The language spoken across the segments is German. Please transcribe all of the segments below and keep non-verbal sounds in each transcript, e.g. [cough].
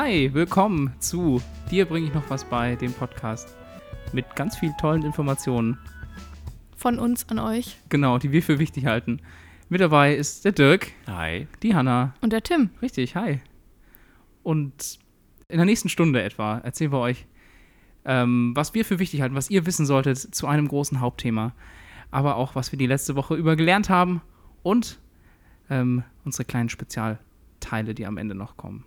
hi, willkommen zu Dir bringe ich noch was bei, dem Podcast. Mit ganz vielen tollen Informationen. Von uns an euch. Genau, die wir für wichtig halten. Mit dabei ist der Dirk, Hi. die Hanna. Und der Tim. Richtig, hi. Und in der nächsten Stunde etwa erzählen wir euch, ähm, was wir für wichtig halten, was ihr wissen solltet zu einem großen Hauptthema. Aber auch, was wir die letzte Woche über gelernt haben und ähm, unsere kleinen Spezialteile, die am Ende noch kommen.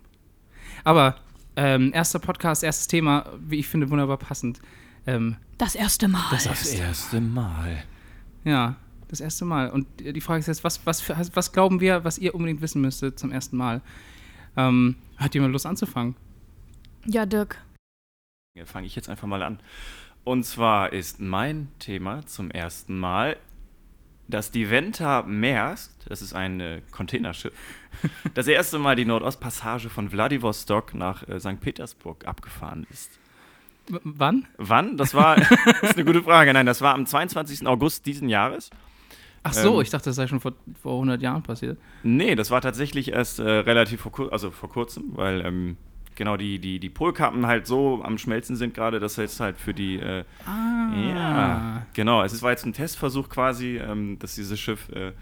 Aber ähm, erster Podcast, erstes Thema, wie ich finde, wunderbar passend. Ähm, Das erste Mal. Das- Das erste Mal. ja, das erste Mal. Und die Frage ist jetzt, was, was, was glauben wir, was ihr unbedingt wissen müsstet zum ersten Mal? Ähm, hat jemand Lust anzufangen? ja, Dirk. Ja, Fange ich jetzt einfach mal an. Und zwar ist mein Thema zum ersten Mal das Diventa Maersk, das ist ein äh, Containerschiff, [laughs] das erste Mal die Nordostpassage von Vladivostok nach äh, St. Petersburg abgefahren ist. W wann? Wann? Das war, [laughs] das ist eine gute Frage. Nein, das war am 22. August diesen Jahres. Ach so, Ähm, ich dachte, das sei schon vor, vor 100 Jahren passiert. Nee, das war tatsächlich erst äh, relativ vor, kur also vor kurzem, weil ähm, genau die, die, die Polkappen halt so am Schmelzen sind gerade, dass jetzt halt für die. Äh, Ah. Ja, genau. Es war jetzt ein Testversuch quasi, ähm, dass dieses Schiff äh,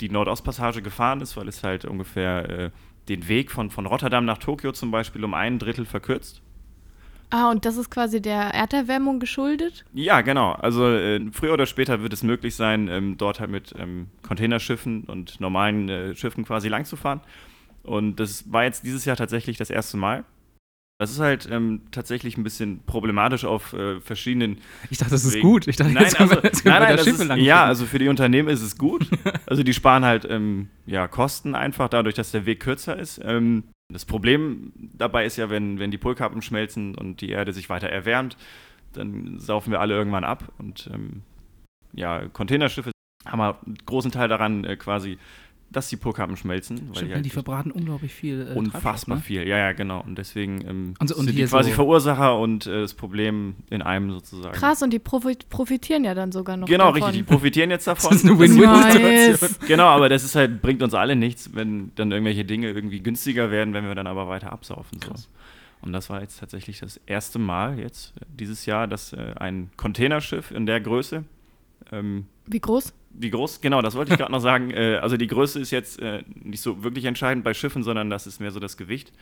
die Nordostpassage gefahren ist, weil es halt ungefähr äh, den Weg von, von Rotterdam nach Tokio zum Beispiel um ein Drittel verkürzt. Ah, und das ist quasi der Erderwärmung geschuldet? Ja, genau. Also äh, früher oder später wird es möglich sein, ähm, dort halt mit ähm, Containerschiffen und normalen äh, Schiffen quasi langzufahren. Und das war jetzt dieses Jahr tatsächlich das erste Mal. Das ist halt ähm, tatsächlich ein bisschen problematisch auf äh, verschiedenen. Ich dachte, das ist Wegen- gut. Ich dachte, Nein, jetzt also, wir- jetzt nein, nein, da das ist, ja, also für die Unternehmen ist es gut. [laughs] Also die sparen halt ähm, ja, Kosten einfach dadurch, dass der Weg kürzer ist. Ähm, das Problem dabei ist ja, wenn, wenn die Polkappen schmelzen und die Erde sich weiter erwärmt, dann saufen wir alle irgendwann ab. Und ähm, ja, Containerschiffe haben einen großen Teil daran äh, quasi, dass die Polkappen schmelzen. Weil Stimmt, die halt die verbraten unglaublich viel. Äh, unfassbar ne? viel. Ja, ja, genau. Und deswegen ähm, Und so- und sind die quasi so- Verursacher und äh, das Problem in einem sozusagen. Krass, und die profit profitieren ja dann sogar noch Genau, davon. richtig. Die profitieren jetzt davon. [laughs] Das ist eine Das- Win-Win-Situation. Nice. Genau, aber das ist halt, bringt uns alle nichts, wenn dann irgendwelche Dinge irgendwie günstiger werden, wenn wir dann aber weiter absaufen. So. Krass. Und das war jetzt tatsächlich das erste Mal jetzt äh, dieses Jahr, dass äh, ein Containerschiff in der Größe, ähm, Wie groß? Wie groß, genau, das wollte ich gerade noch [laughs] sagen, äh, also die Größe ist jetzt äh, nicht so wirklich entscheidend bei Schiffen, sondern das ist mehr so das Gewicht.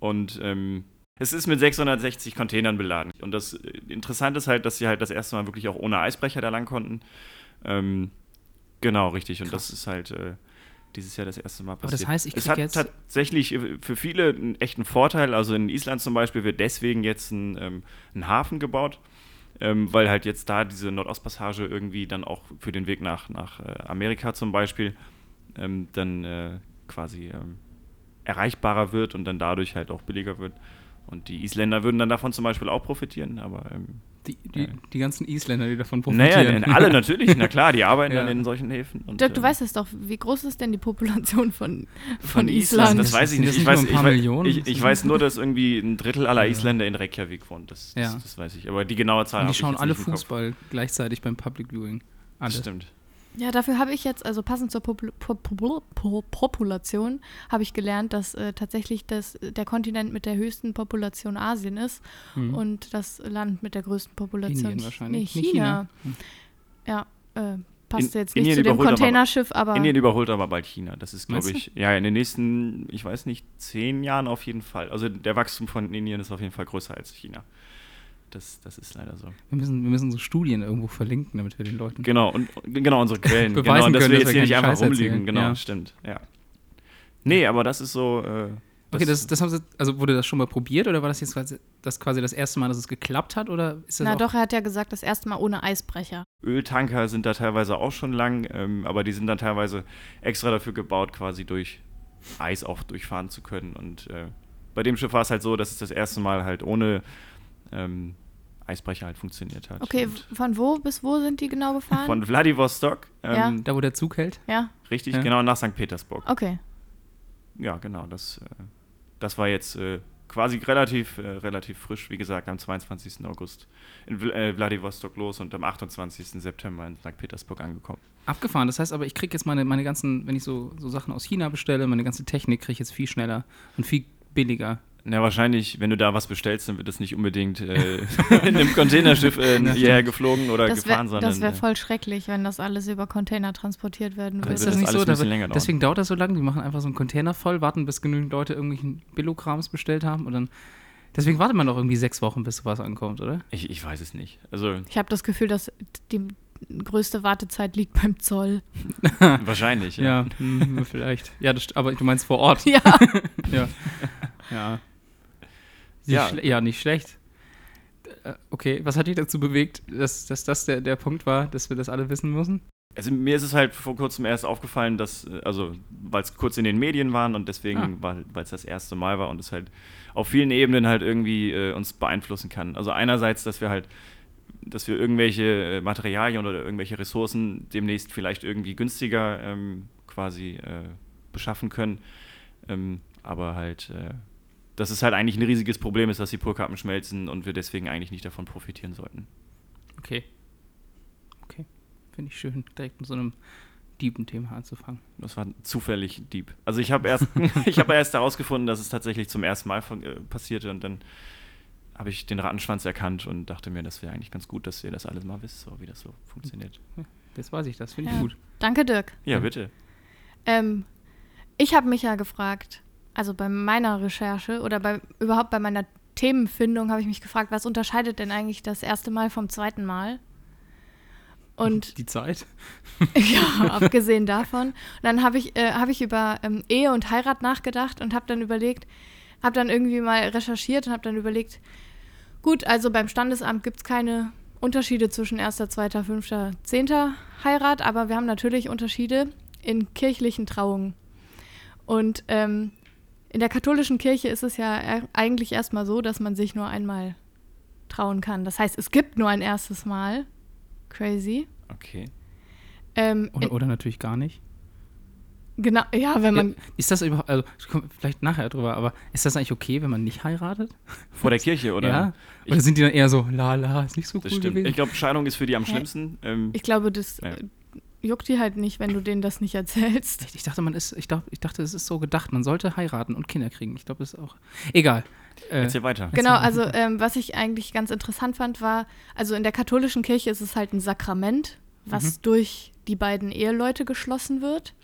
Und ähm, es ist mit 660 Containern beladen. Und das äh, Interessante ist halt, dass sie halt das erste Mal wirklich auch ohne Eisbrecher da lang konnten. Ähm, genau, richtig. Und Krass. das ist halt äh, dieses Jahr das erste Mal das passiert. heißt, ich es hat jetzt- tatsächlich äh, für viele einen echten Vorteil. Also in Island zum Beispiel wird deswegen jetzt ein, ähm, ein Hafen gebaut, ähm, weil halt jetzt da diese Nordostpassage irgendwie dann auch für den Weg nach, nach äh, Amerika zum Beispiel ähm, dann äh, quasi ähm, erreichbarer wird und dann dadurch halt auch billiger wird. Und die Isländer würden dann davon zum Beispiel auch profitieren, aber ähm, Die, die, die ganzen Isländer, die davon naja, profitieren. alle [laughs] natürlich, na klar, die arbeiten Ja. dann in solchen Häfen. Und, Dirk, du ähm, weißt es doch. Wie groß ist denn die Population von, von, Von Island? Island, das weiß ich nicht. das Ich weiß, ich, ich, ich weiß nur, dass irgendwie ein Drittel aller Ja. Isländer in Reykjavik wohnt. Das, das, Ja. das weiß ich. Aber die genaue Zahl Und habe die ich schauen alle nicht im Kopf. Fußball gleichzeitig beim Public Viewing. Alle. Das stimmt. Ja, dafür habe ich jetzt, also passend zur Popul Popul Po- Population, habe ich gelernt, dass äh, tatsächlich das, der Kontinent mit der höchsten Population Asien ist Mhm. und das Land mit der größten Population. Indien wahrscheinlich. Nee, Nicht China. Ja, äh, passt In- jetzt nicht Indien zu dem überholt aber- Containerschiff, aber. Indien überholt aber bald China. Das ist, glaube ich, ja, in den nächsten, ich weiß nicht, zehn Jahren auf jeden Fall. Also der Wachstum von Indien ist auf jeden Fall größer als China. Das, das ist leider so. Wir, müssen, wir müssen so Studien irgendwo verlinken, damit wir den Leuten. Genau, und genau unsere Quellen. [laughs] Beweisen genau, und dass können, wir dass jetzt wir hier nicht einfach Scheiß rumliegen. erzählen. Genau, Ja. stimmt. Ja. Nee, aber das ist so. Äh, Okay, das, das haben sie, also wurde das schon mal probiert oder war das jetzt quasi das, quasi das erste Mal, dass es geklappt hat oder ist das Na doch, er hat ja gesagt, das erste Mal ohne Eisbrecher. Öltanker sind da teilweise auch schon lang, ähm, aber die sind dann teilweise extra dafür gebaut, quasi durch Eis auch durchfahren zu können. Und äh, bei dem Schiff war es halt so, dass es das erste Mal halt ohne ähm, Eisbrecher halt funktioniert hat. Okay, Und von wo bis wo sind die genau gefahren? von Vladivostok, ähm, Ja. da wo der Zug hält? ja, richtig, Ja. genau nach St. Petersburg. okay. Ja, genau, das, äh, das war jetzt äh, quasi relativ, äh, relativ frisch, wie gesagt, am 22. August in Vl Vladivostok los und am 28. September in St. Petersburg angekommen. Abgefahren. Das heißt aber, ich kriege jetzt meine, meine ganzen, wenn ich so, so Sachen aus China bestelle, meine ganze Technik kriege ich jetzt viel schneller und viel billiger Na, wahrscheinlich, wenn du da was bestellst, dann wird das nicht unbedingt äh, [laughs] in einem Containerschiff äh, hierher geflogen oder Das gefahren, wäre sondern. wär äh, voll schrecklich, wenn das alles über Container transportiert werden Dann Ist das würde. nicht alles so? ein Da bisschen wird- deswegen dauert das so lange. Die machen einfach so einen Container voll, warten, bis genügend Leute irgendwelchen Billokrams bestellt haben und dann. Deswegen wartet man doch irgendwie sechs Wochen, bis sowas ankommt, oder? ich, ich weiß es nicht. Also, Ich habe das Gefühl, dass die größte Wartezeit liegt beim Zoll. [laughs] [laughs] wahrscheinlich. Ja. Ja, hm, vielleicht. Ja, das, aber du meinst vor Ort. Ja. Ja. Ja. Ja. ja, nicht schlecht. Äh, Okay, was hat dich dazu bewegt, dass, dass das der, der Punkt war, dass wir das alle wissen müssen? Also mir ist es halt vor kurzem erst aufgefallen, dass, äh, also weil es kurz in den Medien waren und deswegen, Ah. weil es das erste Mal war und es halt auf vielen Ebenen halt irgendwie äh, uns beeinflussen kann. Also einerseits, dass wir halt, dass wir irgendwelche äh, Materialien oder irgendwelche Ressourcen demnächst vielleicht irgendwie günstiger ähm, quasi äh, beschaffen können. Ähm, aber halt, äh, dass es halt eigentlich ein riesiges Problem ist, dass die Purkappen schmelzen und wir deswegen eigentlich nicht davon profitieren sollten. Okay. Okay. Finde ich schön, direkt mit so einem tiefen Thema anzufangen. Das war zufällig Dieb. Also ich habe erst, [laughs] [laughs] ich habe erst herausgefunden, dass es tatsächlich zum ersten Mal von, äh, passierte und dann habe ich den Rattenschwanz erkannt und dachte mir, das wäre eigentlich ganz gut, dass ihr das alles mal wisst, so wie das so funktioniert. Jetzt weiß ich das, finde ich Ja. gut. Danke, Dirk. Ja, bitte. Ähm, ich habe mich ja gefragt, also bei meiner Recherche oder bei, überhaupt bei meiner Themenfindung habe ich mich gefragt, was unterscheidet denn eigentlich das erste Mal vom zweiten Mal? Und Die Zeit? [laughs] ja, abgesehen davon. Und dann habe ich, äh, hab ich über ähm, Ehe und Heirat nachgedacht und habe dann überlegt, habe dann irgendwie mal recherchiert und habe dann überlegt, gut, also beim Standesamt gibt es keine Unterschiede zwischen erster, zweiter, fünfter, zehnter Heirat, aber wir haben natürlich Unterschiede in kirchlichen Trauungen. Und ähm, in der katholischen Kirche ist es ja e- eigentlich erstmal so, dass man sich nur einmal trauen kann. Das heißt, es gibt nur ein erstes Mal. Crazy. Okay. Ähm, Oder, oder natürlich gar nicht. Genau, ja, wenn man. Ja, ist das überhaupt, also ich komme vielleicht nachher drüber, aber ist das eigentlich okay, wenn man nicht heiratet? Vor der Kirche, oder? ja? Ich- Oder sind die dann eher so, la la, ist nicht so cool Das stimmt. gewesen? Ich glaube, Scheidung ist für die am Hä? schlimmsten. Ähm, Ich glaube, das Ja. Juckt die halt nicht, wenn du denen das nicht erzählst. Echt? Ich dachte, man ist, ich, dachte, ich dachte, es ist so gedacht, man sollte heiraten und Kinder kriegen. Ich glaube, das ist auch. Egal. Äh, Erzähl weiter. Genau, also ähm, was ich eigentlich ganz interessant fand, war, also in der katholischen Kirche ist es halt ein Sakrament, was durch die beiden Eheleute geschlossen wird.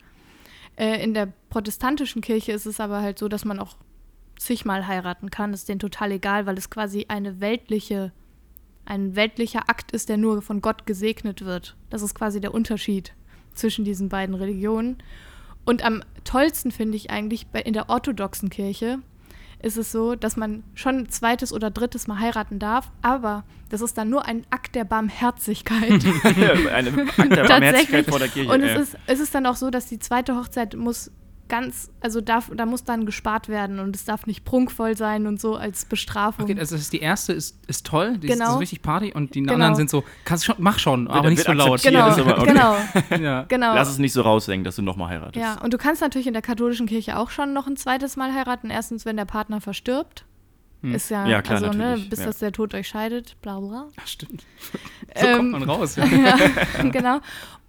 Äh, in der protestantischen Kirche ist es aber halt so, dass man auch zigmal heiraten kann. Das ist denen total egal, weil es quasi eine weltliche, ein weltlicher Akt ist, der nur von Gott gesegnet wird. Das ist quasi der Unterschied zwischen diesen beiden Religionen. Und am tollsten finde ich eigentlich in der orthodoxen Kirche ist es so, dass man schon ein zweites oder drittes Mal heiraten darf, aber das ist dann nur ein Akt der Barmherzigkeit. [laughs] Eine Akt der [laughs] Barmherzigkeit vor der Kirche. Und es ist, es ist dann auch so, dass die zweite Hochzeit muss ganz, also darf, da muss dann gespart werden und es darf nicht prunkvoll sein und so als Bestrafung. okay, also das ist die erste ist, ist toll, die ist, Genau. das ist richtig Party und die Genau. anderen sind so, kannst schon, mach schon, aber Wird- nicht so laut. genau, ist aber okay. genau, [laughs] Ja. genau. Lass es nicht so raushängen, dass du nochmal heiratest. Ja, und du kannst natürlich in der katholischen Kirche auch schon noch ein zweites Mal heiraten. Erstens, wenn der Partner verstirbt. Hm. Ist ja, Ja, klar, also, ne, bis ja. dass der Tod euch scheidet, bla bla. Ach, stimmt. [laughs] So kommt Ähm, man raus, ja. [laughs] ja, genau.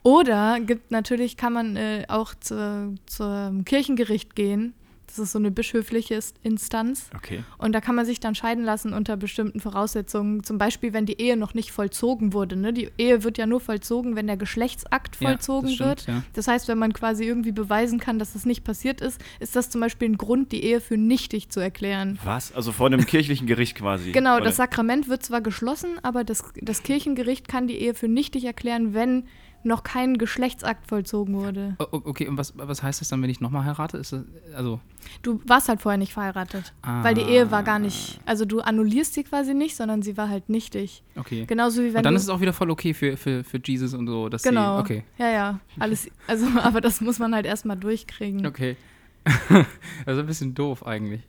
Oder gibt natürlich, kann man äh, auch zu, zum Kirchengericht gehen. Das ist so eine bischöfliche Instanz. Okay. Und da kann man sich dann scheiden lassen unter bestimmten Voraussetzungen. Zum Beispiel, wenn die Ehe noch nicht vollzogen wurde. Ne? Die Ehe wird ja nur vollzogen, wenn der Geschlechtsakt Ja, vollzogen das stimmt, wird. Ja. Das heißt, wenn man quasi irgendwie beweisen kann, dass das nicht passiert ist, ist das zum Beispiel ein Grund, die Ehe für nichtig zu erklären. Was? Also vor einem kirchlichen Gericht quasi. Genau, Oder- das Sakrament wird zwar geschlossen, aber das, das Kirchengericht kann die Ehe für nichtig erklären, wenn noch kein Geschlechtsakt vollzogen wurde. Okay, und was, was heißt das dann, wenn ich nochmal heirate? Ist das, also, Du warst halt vorher nicht verheiratet, weil die Ehe war gar nicht, also du annullierst sie quasi nicht, sondern sie war halt nichtig. okay. Genauso wie wenn und dann du ist es auch wieder voll okay für, für, für Jesus und so, dass genau. sie, okay, Ja, ja, alles also [laughs] aber das muss man halt erstmal durchkriegen. okay. [laughs] also ein bisschen doof eigentlich.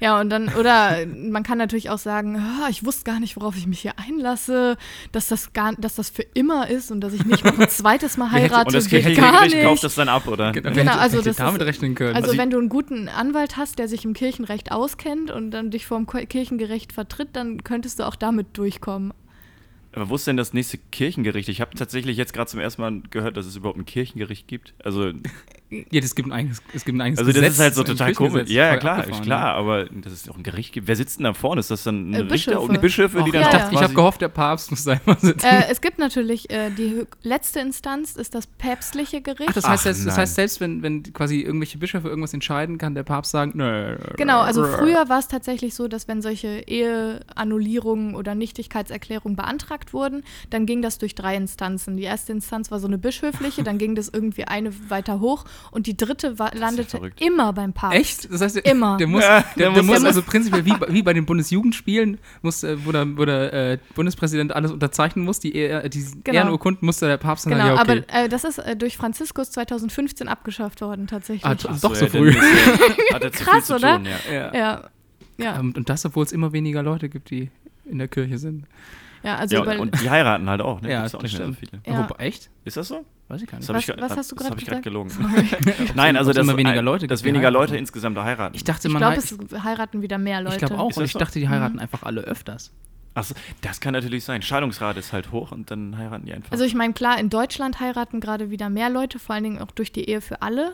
Ja, und dann, oder man kann natürlich auch sagen, ah, ich wusste gar nicht, worauf ich mich hier einlasse, dass das gar, dass das für immer ist und dass ich nicht noch ein zweites Mal [laughs] heirate. Und das geht gar nicht. kauft das dann ab, oder? Genau, Genau, also das damit ist- rechnen können. Also, Also wenn du einen guten Anwalt hast, der sich im Kirchenrecht auskennt und dann dich vor dem Kirchengericht vertritt, dann könntest du auch damit durchkommen. Aber wo ist denn das nächste Kirchengericht? Ich habe tatsächlich jetzt gerade zum ersten Mal gehört, dass es überhaupt ein Kirchengericht gibt. Also, [laughs] Ja, das gibt ein eigenes, es gibt ein eigenes Also das Gesetz, ist halt so total komisch. Ja, ja, klar, ist abgefahren, klar, aber das ist auch ein Gericht. gibt. Wer sitzt denn da vorne? Ist das dann Äh, ein Richter Bischöfe. und Bischöfe, die Ach, dann ich Ja, ja. ich habe gehofft, der Papst muss da immer sitzen. Äh, es gibt natürlich äh, die letzte Instanz, ist das päpstliche Gericht. Ach, das heißt, Ach, selbst, das nein. heißt, selbst wenn, wenn quasi irgendwelche Bischöfe irgendwas entscheiden, kann der Papst sagen, nö. Genau, also früher war es tatsächlich so, dass wenn solche Eheannullierungen oder Nichtigkeitserklärungen beantragt wurden, dann ging das durch drei Instanzen. Die erste Instanz war so eine bischöfliche, dann ging das irgendwie eine weiter hoch und die dritte war, landete verrückt. immer beim Papst. Echt? Das heißt, der, Immer. Der muss, Ja, der, der der muss- also prinzipiell wie, bei- wie bei den Bundesjugendspielen, muss, äh, wo der, wo der äh, Bundespräsident alles unterzeichnen muss, die, Ehe- die Genau. Ehrenurkunden musste der Papst dann Genau, sagen, ja, okay. aber äh, das ist äh, durch Franziskus 2015 abgeschafft worden, tatsächlich. Ah, Ach doch so ja, dann früh. ist [laughs] Hat zu viel Krass, zu oder? tun, ja. ja. ja. Ja, Ähm, und das, obwohl es immer weniger Leute gibt, die in der Kirche sind. Ja, also Ja, weil, und die heiraten halt auch, ne? Ja, Gibt's auch das nicht mehr so stimmt. viele. Ja. Wobei, echt? Ist das so? Weiß ich gar nicht. Das Was- ich, was hast du das grad hab ich gerade gesagt? gelogen. [laughs] Nein, also dass, immer weniger Leute dass weniger. Leute insgesamt da heiraten. Ich dachte, ich man glaube, hei- es heiraten wieder mehr Leute. ich glaube auch. Ist Und das ich so? dachte, die heiraten einfach alle öfters. Achso, das kann natürlich sein. Scheidungsrate ist halt hoch und dann heiraten die einfach. Also ich meine, klar, in Deutschland heiraten gerade wieder mehr Leute, vor allen Dingen auch durch die Ehe für alle.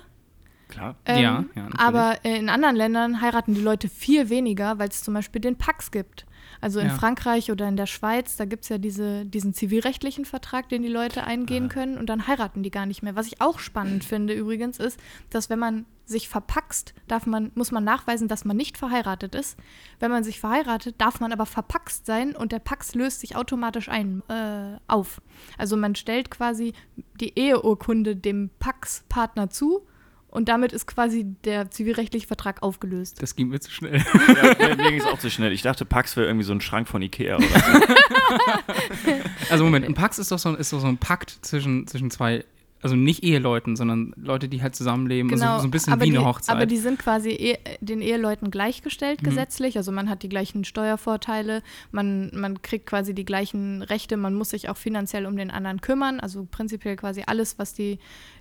Klar. Ähm, Ja, ja, aber äh, in anderen Ländern heiraten die Leute viel weniger, weil es zum Beispiel den Pax gibt. Also in Ja. Frankreich oder in der Schweiz, da gibt es ja diese, diesen zivilrechtlichen Vertrag, den die Leute eingehen können und dann heiraten die gar nicht mehr. Was ich auch spannend finde übrigens ist, dass wenn man sich verpaxt, darf man, muss man nachweisen, dass man nicht verheiratet ist. Wenn man sich verheiratet, darf man aber verpaxt sein und der Pax löst sich automatisch ein, äh, auf. Also man stellt quasi die Eheurkunde dem Pax-Partner zu und damit ist quasi der zivilrechtliche Vertrag aufgelöst. Das ging mir zu schnell. [laughs] Ja, mir ging es auch zu schnell. Ich dachte, Pax wäre irgendwie so ein Schrank von Ikea oder so. [laughs] [laughs] Also Moment, ein Pax ist doch so, ist doch so ein Pakt zwischen, zwischen zwei, also nicht Eheleuten, sondern Leute, die halt zusammenleben, also so ein bisschen Genau, wie die, eine Hochzeit. Aber die sind quasi eh, den Eheleuten gleichgestellt Mhm. gesetzlich. Also man hat die gleichen Steuervorteile, man, man kriegt quasi die gleichen Rechte, man muss sich auch finanziell um den anderen kümmern. Also prinzipiell quasi alles, was die,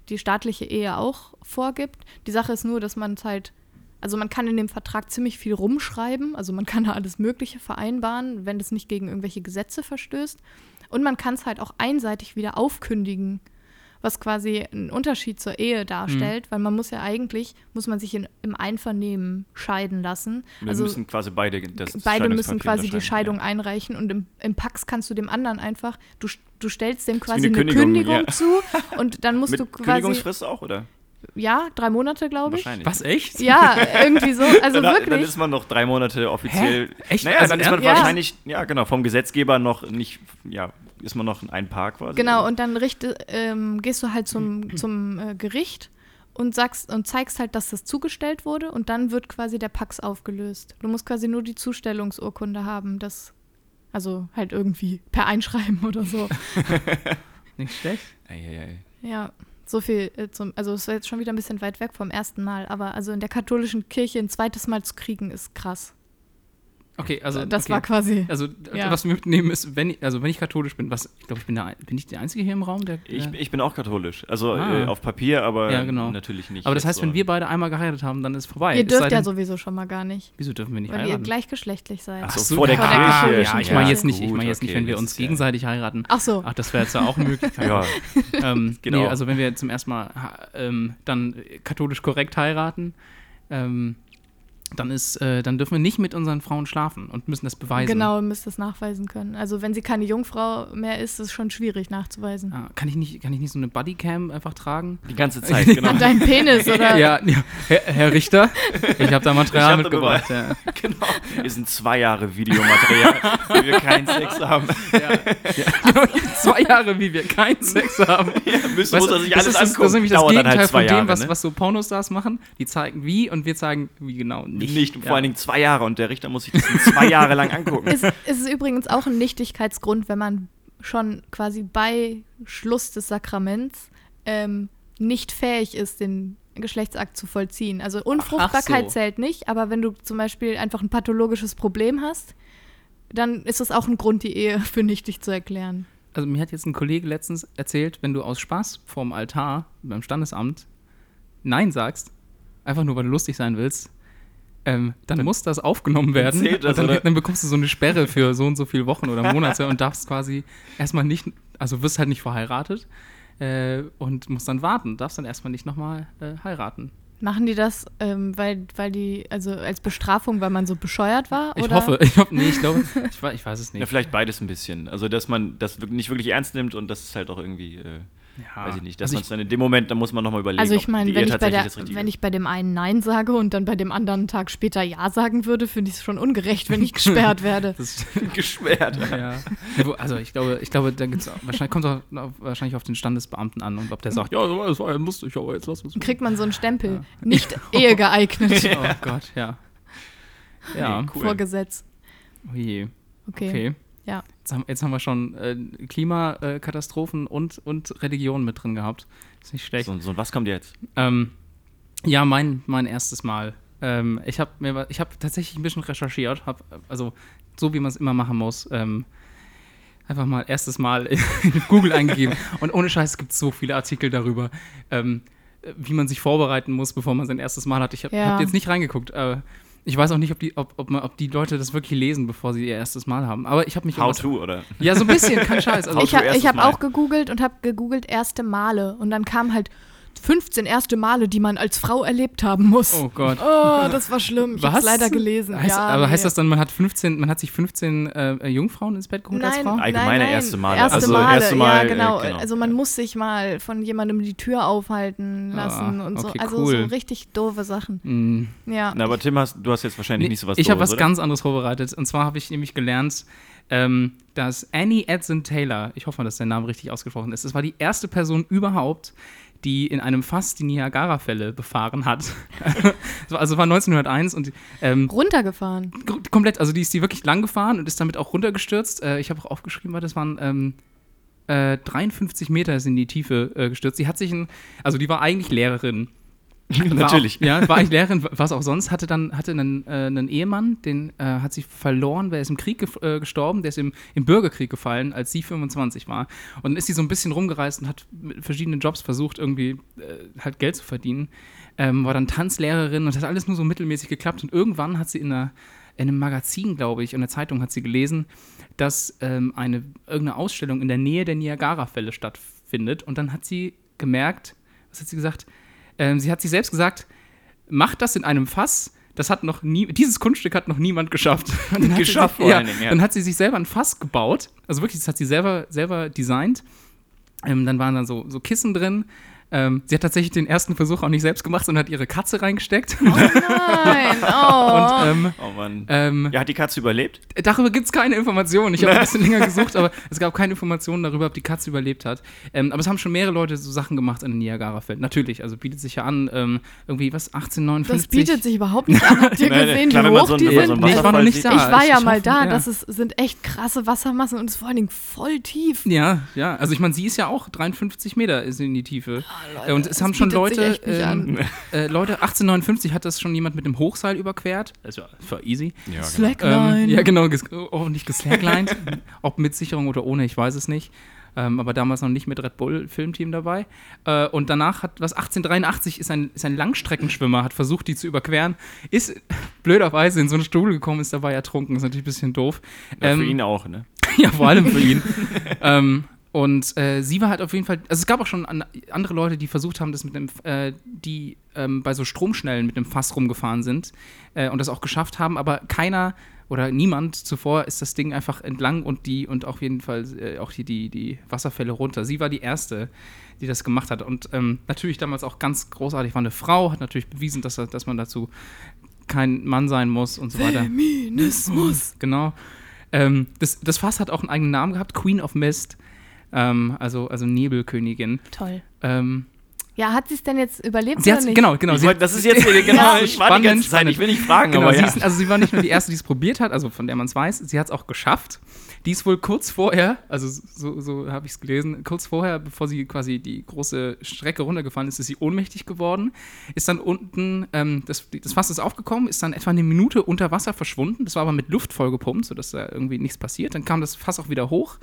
die staatliche Ehe auch vorgibt. Die Sache ist nur, dass man es halt, also man kann in dem Vertrag ziemlich viel rumschreiben, also man kann da alles Mögliche vereinbaren, wenn das nicht gegen irgendwelche Gesetze verstößt. Und man kann es halt auch einseitig wieder aufkündigen was quasi einen Unterschied zur Ehe darstellt, weil man muss ja eigentlich, muss man sich in, im Einvernehmen scheiden lassen. Wir also müssen quasi beide das beide müssen quasi die Scheidung ja. einreichen und im, im Pax kannst du dem anderen einfach, du, du stellst dem quasi eine eine Kündigung, Kündigung, ja. zu und dann musst Mit du quasi, Kündigungsfrist auch, oder? Ja, drei Monate, glaube ich. Wahrscheinlich. Was, echt? Ja, irgendwie so, [laughs] also dann, wirklich. dann ist man noch drei Monate offiziell. Hä? Echt? Naja, Also dann ist man? Ja. wahrscheinlich, ja genau, vom Gesetzgeber noch nicht, ja, ist man noch ein Paar quasi. Genau, und dann richte, ähm, gehst du halt zum, [clears throat] zum äh, Gericht und sagst und zeigst halt, dass das zugestellt wurde und dann wird quasi der Pax aufgelöst. Du musst quasi nur die Zustellungsurkunde haben, das also halt irgendwie per Einschreiben [laughs] oder so. [laughs] Nicht schlecht. Ei, ei, ei. ja, so viel äh, zum, also es war jetzt schon wieder ein bisschen weit weg vom ersten Mal, aber also in der katholischen Kirche ein zweites Mal zu kriegen ist krass. Okay, also. das okay. war quasi. Also, Ja. was wir mitnehmen ist, wenn ich, also wenn ich katholisch bin, was, ich glaube, ich bin der, bin ich der Einzige hier im Raum, der. Ich, der ich bin auch katholisch. Also Ah. äh, auf Papier, aber Ja, genau. natürlich nicht. aber das heißt, wenn so. wir beide einmal geheiratet haben, dann ist vorbei. Ihr dürft ja denn- sowieso schon mal gar nicht, Wieso dürfen wir nicht weil ihr heiraten? gleichgeschlechtlich seid. Ach Ach so, so, vor der der Kirche. ja, ich ja, meine ja, jetzt nicht, ich meine jetzt nicht, okay, wenn wir uns ist ja- gegenseitig heiraten. Ach so. Ach, das wäre jetzt ja auch eine Möglichkeit. [laughs] Ja, ähm, [laughs] Genau. Nee, also wenn wir zum ersten Mal ähm, dann katholisch korrekt heiraten, ähm, dann ist, äh, dann dürfen wir nicht mit unseren Frauen schlafen und müssen das beweisen. Genau, müsst das nachweisen können. Also wenn sie keine Jungfrau mehr ist, ist es schon schwierig nachzuweisen. Ah, kann ich nicht, kann ich nicht so eine Bodycam einfach tragen? die ganze Zeit, genau. [laughs] An deinem Penis, oder? [laughs] Ja, ja. Herr, Herr Richter, ich habe da Material hab da mitgebracht. Ja. [laughs] genau. Wir sind zwei Jahre Videomaterial, wie wir keinen Sex haben. Zwei Jahre, wie wir keinen Sex haben. Müssen, Weißt muss er sich das alles ist, das, angucken. das ist nämlich das Dauert dann Gegenteil halt von dem, Jahre, was, ne? was so Pornostars machen. Die zeigen wie und wir zeigen wie genau nicht. Nicht, vor Ja. allen Dingen zwei Jahre und der Richter muss sich das zwei Jahre lang angucken. [laughs] Es, es ist übrigens auch ein Nichtigkeitsgrund, wenn man schon quasi bei Schluss des Sakraments ähm, nicht fähig ist, den Geschlechtsakt zu vollziehen. Also Unfruchtbarkeit so. zählt nicht, aber wenn du zum Beispiel einfach ein pathologisches Problem hast, dann ist das auch ein Grund, die Ehe [laughs] für nichtig zu erklären. Also mir hat jetzt ein Kollege letztens erzählt, wenn du aus Spaß vorm Altar beim Standesamt Nein sagst, einfach nur weil du lustig sein willst, ähm, dann, muss das aufgenommen werden. das, und dann, oder? dann bekommst du so eine Sperre für so und so viele Wochen oder Monate und darfst quasi erstmal nicht, also wirst halt nicht verheiratet. äh, und musst dann warten, darfst dann erstmal nicht nochmal äh, heiraten. Machen die das, ähm, weil, weil die, also als Bestrafung, weil man so bescheuert war? Ich oder? hoffe, ich hoffe, nee, ich glaube, ich, ich weiß es [laughs] Ja, nicht. vielleicht beides ein bisschen. Also, dass man das wirklich- nicht wirklich ernst nimmt und das ist halt auch irgendwie, äh, Ja. weiß ich nicht, dass Also man es dann in dem Moment, da muss man nochmal überlegen, Also ich meine, wenn ich, bei der, wenn ich bei dem einen Nein sage und dann bei dem anderen Tag später Ja sagen würde, finde ich es schon ungerecht, wenn ich [laughs] gesperrt werde. das, ist. [laughs] geschwert. ja. Ja, Also ich glaube, ich glaube, da gibt's auch, wahrscheinlich kommt es auch wahrscheinlich auf den Standesbeamten an und ob der sagt, ja, das war ja lustig, aber jetzt lass uns. Kriegt man so einen Stempel. Nicht [laughs] Ehe geeignet. Oh Gott, ja. Ja, Nee, cool. Vor Gesetz. oh je. Okay. Okay. Ja. Jetzt haben, wir schon äh, Klimakatastrophen und, und Religion mit drin gehabt. Ist nicht schlecht. So, so, was kommt jetzt? Ähm, ja, mein, mein erstes Mal. Ähm, ich habe mir wa- ich habe tatsächlich ein bisschen recherchiert, hab, also so wie man es immer machen muss. Ähm, einfach mal erstes Mal [laughs] in Google eingegeben und ohne Scheiß es gibt so viele Artikel darüber, ähm, wie man sich vorbereiten muss, bevor man sein erstes Mal hat. Ich habe Ja. hab jetzt nicht reingeguckt. Äh, ich weiß auch nicht, ob die, ob, ob, ob die Leute das wirklich lesen, bevor sie ihr erstes Mal haben. Aber ich habe mich How to, oder? Ja, so ein bisschen, kein [laughs] Scheiß. Also Ich to habe ich hab auch gegoogelt und habe gegoogelt erste Male. Und dann kam halt 15 erste Male, die man als Frau erlebt haben muss. oh Gott. Oh, das war schlimm. Ich habe Was? leider gelesen. Heißt, ja, aber nee. heißt das dann, man hat 15, man hat sich 15 äh, Jungfrauen ins Bett geholt als Nein, Frau? Allgemeine nein, nein. erste Male. Erste Also Male, erste Mal, ja, äh, genau. genau. Also man muss sich mal von jemandem die Tür aufhalten lassen Ah, und so. okay, Also cool. so richtig doofe Sachen. Mm. Ja. Na, aber Tim, hast, du hast jetzt wahrscheinlich nicht so was ich habe was oder? ganz anderes vorbereitet. Und zwar habe ich nämlich gelernt, ähm, dass Annie Edson Taylor, ich hoffe mal, dass der Name richtig ausgesprochen ist, das war die erste Person überhaupt, die in einem Fass die Niagara-Fälle befahren hat. [laughs] Also war 1901 und ähm, Runtergefahren. komplett, also die ist die wirklich lang gefahren und ist damit auch runtergestürzt. Äh, ich habe auch aufgeschrieben, weil das waren ähm, äh, 53 Meter ist in die Tiefe äh, gestürzt. Sie hat sich ein, also die war eigentlich Lehrerin. War Natürlich. Auch, ja, war eigentlich [laughs] Lehrerin, was auch sonst, hatte dann hatte einen, äh, einen Ehemann, den äh, hat sie verloren, der ist im Krieg gef- äh, gestorben, der ist im, im Bürgerkrieg gefallen, als sie 25 war. Und dann ist sie so ein bisschen rumgereist und hat mit verschiedenen Jobs versucht, irgendwie äh, halt Geld zu verdienen. Ähm, war dann Tanzlehrerin und hat alles nur so mittelmäßig geklappt. Und irgendwann hat sie in, einer, in einem Magazin, glaube ich, in der Zeitung hat sie gelesen, dass ähm, eine irgendeine Ausstellung in der Nähe der Niagara-Fälle stattfindet. Und dann hat sie gemerkt, was hat sie gesagt? Ähm, sie hat sich selbst gesagt, macht das in einem Fass. Das hat noch nie, dieses Kunststück hat noch niemand geschafft. [laughs] Dann hat Geschafft sie, vor ja, allen Dingen, ja. Dann hat sie sich selber ein Fass gebaut. Also wirklich, das hat sie selber, selber designt. Ähm, dann waren da so, so Kissen drin. Ähm, sie hat tatsächlich den ersten Versuch auch nicht selbst gemacht, sondern hat ihre Katze reingesteckt. Oh nein. [laughs] Oh. Und ähm, Oh Mann. ähm, ja, hat die Katze überlebt? Darüber gibt es keine Informationen. Ich habe ein bisschen länger gesucht, aber [laughs] es gab keine Informationen darüber, ob die Katze überlebt hat. Ähm, aber es haben schon mehrere Leute so Sachen gemacht an den Niagara-Fällen. Natürlich, also bietet sich ja an, ähm, irgendwie was, 1859. das bietet sich überhaupt nicht an. Habt ihr [laughs] Nein, gesehen, klar, wie hoch so ein- die sind? so ich war noch nicht da. ich war ja ich mal hoffe, da. ja. Das ist, sind echt krasse Wassermassen und ist vor allen Dingen voll tief. Ja, ja. Also ich meine, sie ist ja auch 53 Meter ist in die Tiefe. Äh, und es haben schon Leute, nicht ähm, äh, Leute, 1859 hat das schon jemand mit dem Hochseil überquert. Das war, easy. Ja, genau. Slackline. Ähm, ja, genau, ges hoffentlich geslacklined. [laughs] Ob mit Sicherung oder ohne, ich weiß es nicht. Ähm, aber damals noch nicht mit Red Bull Filmteam dabei. Äh, und danach hat, was 1883 ist ein, ist ein Langstreckenschwimmer, hat versucht, die zu überqueren, ist blöderweise in so einen Stuhl gekommen, ist dabei ertrunken. Ist natürlich ein bisschen doof. Ja, für Ähm, ihn auch, ne? [laughs] ja, vor allem für ihn. [laughs] ähm, und äh, sie war halt auf jeden Fall, also es gab auch schon an, andere Leute, die versucht haben, das mit dem, äh, die ähm, bei so Stromschnellen mit dem Fass rumgefahren sind äh, und das auch geschafft haben, aber keiner oder niemand zuvor ist das Ding einfach entlang und die und auf jeden Fall äh, auch hier die, die Wasserfälle runter. Sie war die erste, die das gemacht hat und ähm, natürlich damals auch ganz großartig war eine Frau, hat natürlich bewiesen, dass, dass man dazu kein Mann sein muss und so weiter. Feminismus. Genau. Ähm, das, das Fass hat auch einen eigenen Namen gehabt, Queen of Mist. Ähm, also, also Nebelkönigin. Toll. Ähm, Ja, hat sie es denn jetzt überlebt sie oder nicht? genau, genau. Sie wollte- das ist jetzt [laughs] genau, Ja. ich war die ganze Zeit, Spannend, ich will nicht fragen, genau, aber sie ja. ist, also sie war nicht nur die erste, die es probiert hat, also von der man es weiß, sie hat es auch geschafft. Die ist wohl kurz vorher, also so, so habe ich es gelesen, kurz vorher, bevor sie quasi die große Strecke runtergefallen ist, ist sie ohnmächtig geworden, ist dann unten, ähm, das, das Fass ist aufgekommen, ist dann etwa eine Minute unter Wasser verschwunden, das war aber mit Luft vollgepumpt, sodass da irgendwie nichts passiert. Dann kam das Fass auch wieder hoch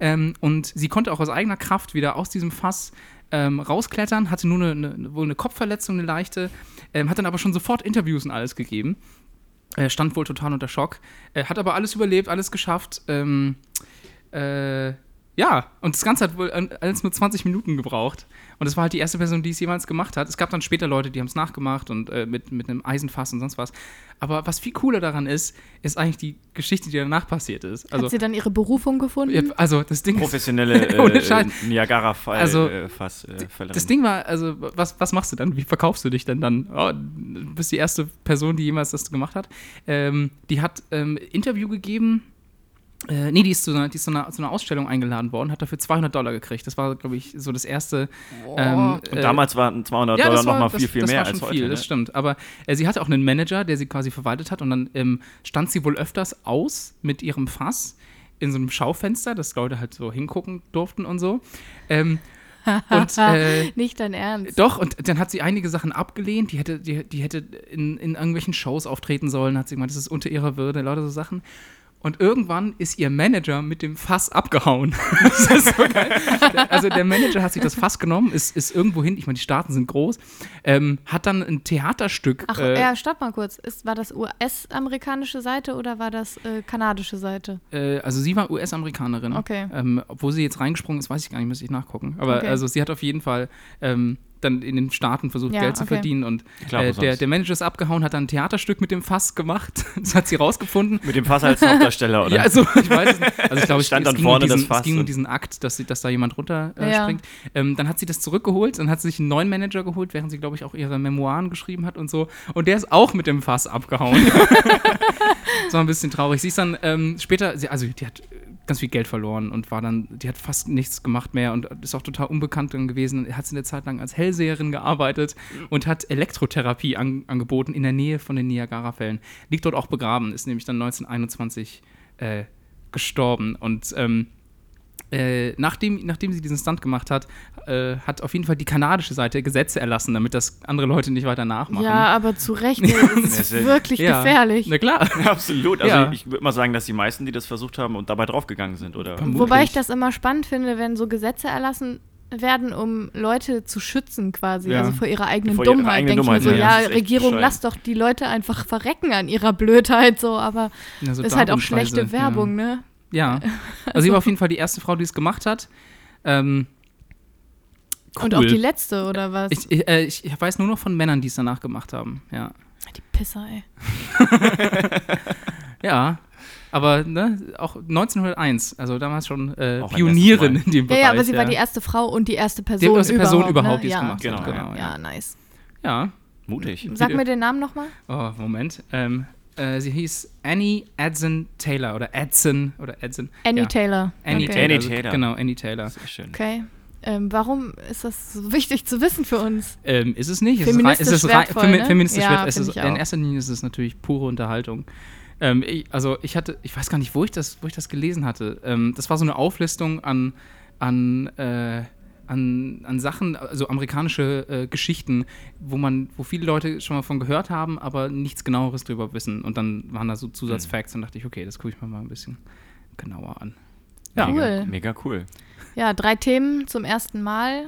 ähm, und sie konnte auch aus eigener Kraft wieder aus diesem Fass ähm, rausklettern, hatte nur eine, eine, wohl eine Kopfverletzung, eine leichte, ähm, hat dann aber schon sofort Interviews und alles gegeben. Äh, stand wohl total unter Schock. Äh, hat aber alles überlebt, alles geschafft. Ähm, äh, Ja, und das Ganze hat wohl alles nur 20 Minuten gebraucht. Und das war halt die erste Person, die es jemals gemacht hat. Es gab dann später Leute, die haben es nachgemacht und äh, mit, mit einem Eisenfass und sonst was. Aber was viel cooler daran ist, ist eigentlich die Geschichte, die danach passiert ist. Also, Hat sie dann ihre Berufung gefunden? ja, also das Ding Professionelle [laughs] Ohne äh, Scheiß. Niagara-Fall Also, äh, Fass, äh, das Ding war, also was, was machst du dann? Wie verkaufst du dich denn dann? Oh, du bist die erste Person, die jemals das gemacht hat. Ähm, die hat ähm, Interview gegeben. Äh, nee, die ist, zu einer, die ist zu, einer, zu einer Ausstellung eingeladen worden, hat dafür 200 Dollar gekriegt. Das war, glaube ich, so das erste. ähm, Und äh, damals waren 200 ja, Dollar das war, noch mal das, viel, viel das mehr war schon als heute. viel, ne? das stimmt. Aber äh, sie hatte auch einen Manager, der sie quasi verwaltet hat und dann ähm, stand sie wohl öfters aus mit ihrem Fass in so einem Schaufenster, dass Leute halt so hingucken durften und so. Ähm, [laughs] und äh, Nicht dein Ernst. doch, und dann hat sie einige Sachen abgelehnt, die hätte, die, die hätte in, in irgendwelchen Shows auftreten sollen, hat sie gemeint, das ist unter ihrer Würde, lauter so Sachen. Und irgendwann ist ihr Manager mit dem Fass abgehauen. [laughs] das ist so geil. Also der Manager hat sich das Fass genommen, ist, ist irgendwo hin, ich meine, die Staaten sind groß, ähm, hat dann ein Theaterstück. Ach, äh, ja, stopp mal kurz. Ist, war das US-amerikanische Seite oder war das äh, kanadische Seite? äh, also sie war US-Amerikanerin. Okay. Ähm, obwohl sie jetzt reingesprungen ist, weiß ich gar nicht, müsste ich nachgucken. Aber Okay. also sie hat auf jeden Fall ähm, dann in den Staaten versucht, Ja, Geld zu okay. verdienen und Klar, äh, der, der Manager ist abgehauen, hat dann ein Theaterstück mit dem Fass gemacht. [laughs] Das hat sie rausgefunden. Mit dem Fass als Hauptdarsteller, oder? Ja, also ich weiß es nicht. Also ich glaube, [laughs] es, Stand es, dann ging vorne um diesen, das Fass es ging um und- diesen Akt, dass, sie, dass da jemand runterspringt. Äh, Ja. springt. ähm, dann hat sie das zurückgeholt, dann hat sie sich einen neuen Manager geholt, während sie, glaube ich, auch ihre Memoiren geschrieben hat und so. Und der ist auch mit dem Fass abgehauen. [laughs] das war ein bisschen traurig. Sie ist dann ähm, später, sie, also die hat ganz viel Geld verloren und war dann, die hat fast nichts gemacht mehr und ist auch total unbekannt gewesen. Hat sie eine Zeit lang als Hellseherin gearbeitet und hat Elektrotherapie an, angeboten in der Nähe von den Niagara-Fällen. Liegt dort auch begraben, ist nämlich dann 1921 äh, gestorben. Und ähm, äh, nachdem, nachdem sie diesen Stunt gemacht hat, äh, hat auf jeden Fall die kanadische Seite Gesetze erlassen, damit das andere Leute nicht weiter nachmachen. Ja, aber zu Recht. [laughs] Das ist wirklich Ja. gefährlich. Na klar. [laughs] Absolut. Also Ja. ich würde mal sagen, dass die meisten, die das versucht haben und dabei draufgegangen sind, oder? Vermutlich. Wobei ich das immer spannend finde, wenn so Gesetze erlassen werden, um Leute zu schützen quasi, Ja. also vor ihrer eigenen Vor ihrer Dummheit. eigenen Denke ich mir so, ja, ja, Regierung, bescheuert. lass doch die Leute einfach verrecken an ihrer Blödheit, so, aber Ja, so ist halt auch schlechte Werbung, ne? Ja. ja. [laughs] Also sie war auf jeden Fall die erste Frau, die es gemacht hat. Ähm, cool. Und auch die letzte, oder was? ich, ich, äh, ich weiß nur noch von Männern, die es danach gemacht haben. Ja. die Pisser, ey. [laughs] Ja. Aber ne, auch 1901, also damals schon äh, Pionierin in dem Ja, Bereich. ja, aber sie war die erste Frau und die erste Person erste überhaupt. Person überhaupt, ne? die es ja. gemacht hat, Ja, genau, ja, ja. nice. Ja. Mutig. Sag mir den Namen nochmal. Oh, Moment. Ähm, äh, sie hieß Annie Adson Taylor oder Adson oder Adson. Annie ja. Taylor. Annie okay. Taylor. Annie also, Taylor. Genau, Annie Taylor. Sehr schön. Okay. Ähm, warum ist das so wichtig zu wissen für uns? Ähm, ist es nicht? Feministisch es ist, es ist wertvoll, femi ne? feministisch Ja, wert. Es find ist, in erster Linie ist es natürlich pure Unterhaltung. Ähm, ich, also ich hatte, ich weiß gar nicht, wo ich das, wo ich das gelesen hatte. Ähm, das war so eine Auflistung an, an, äh, an, an Sachen, also amerikanische äh, Geschichten, wo man, wo viele Leute schon mal von gehört haben, aber nichts genaueres drüber wissen. Und dann waren da so Zusatzfacts und dachte ich, okay, das gucke ich mir mal ein bisschen genauer an. Ja. Cool. Mega, cool. Ja, drei Themen zum ersten Mal.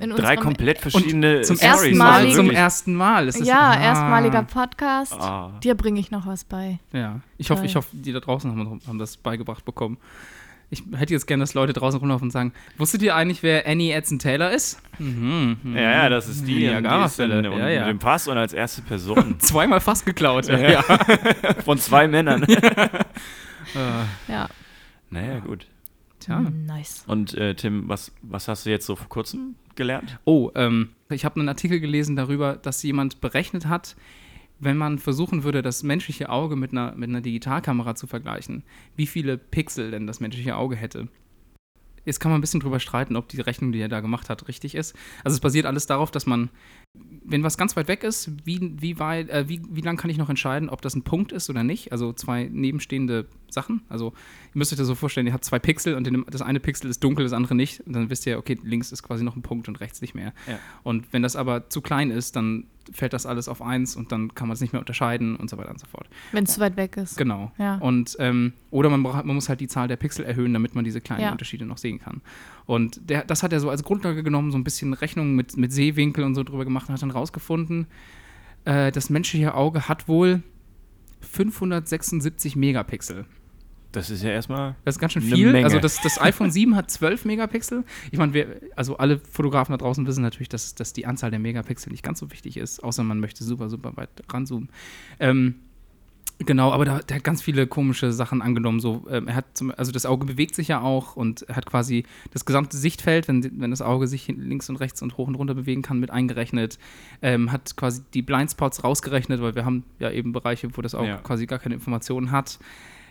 In Drei komplett verschiedene Zum ersten ersten Mal- Mal, also zum ersten Mal. Es ist- Ja, ah. erstmaliger Podcast. Ah. Dir bringe ich noch was bei. Ja, ich hoffe, ich hoffe, die da draußen haben, haben das beigebracht bekommen. Ich hätte jetzt gerne, dass Leute draußen rumlaufen und sagen, wusstet ihr eigentlich, wer Annie Edson Taylor ist? Mhm, mhm. Ja, ja, das ist die, die ist Niagara-Fälle, dann ja, ja. mit dem Pass und als erste Person [laughs] Zweimal fast geklaut. Ja. ja. [laughs] von zwei Männern. [laughs] Ja. naja, gut. tja. Nice. Und äh, Tim, was, was hast du jetzt so vor kurzem gelernt? Oh, ähm, ich habe einen Artikel gelesen darüber, dass jemand berechnet hat, wenn man versuchen würde, das menschliche Auge mit einer, mit einer Digitalkamera zu vergleichen, wie viele Pixel denn das menschliche Auge hätte. Jetzt kann man ein bisschen drüber streiten, ob die Rechnung, die er da gemacht hat, richtig ist. Also es basiert alles darauf, dass man, wenn was ganz weit weg ist, wie, wie, weit, äh, wie, wie lang kann ich noch entscheiden, ob das ein Punkt ist oder nicht? Also zwei nebenstehende Sachen. Also ihr müsst euch das so vorstellen, ihr habt zwei Pixel und in dem, das eine Pixel ist dunkel, das andere nicht. Und dann wisst ihr, okay, links ist quasi noch ein Punkt und rechts nicht mehr. Ja. Und wenn das aber zu klein ist, dann fällt das alles auf eins und dann kann man es nicht mehr unterscheiden und so weiter und so fort. Wenn es zu weit weg ist. Genau. Ja. Und ähm, oder man, braucht, man muss halt die Zahl der Pixel erhöhen, damit man diese kleinen Ja. Unterschiede noch sehen kann. Und der, das hat er so als Grundlage genommen, so ein bisschen Rechnungen mit, mit Sehwinkel und so drüber gemacht und hat dann rausgefunden, äh, das menschliche Auge hat wohl 576 Megapixel. Das ist ja erstmal. Das ist ganz schön viel. Also das, das iPhone 7 hat 12 Megapixel. Ich meine, wir, also alle Fotografen da draußen wissen natürlich, dass, dass die Anzahl der Megapixel nicht ganz so wichtig ist, außer man möchte super, super weit ranzoomen. Ähm, genau, aber da, der hat ganz viele komische Sachen angenommen. So, ähm, er hat zum, also das Auge bewegt sich ja auch und er hat quasi das gesamte Sichtfeld, wenn, wenn das Auge sich links und rechts und hoch und runter bewegen kann, mit eingerechnet. Ähm, hat quasi die Blindspots rausgerechnet, weil wir haben ja eben Bereiche, wo das Auge Ja. quasi gar keine Informationen hat.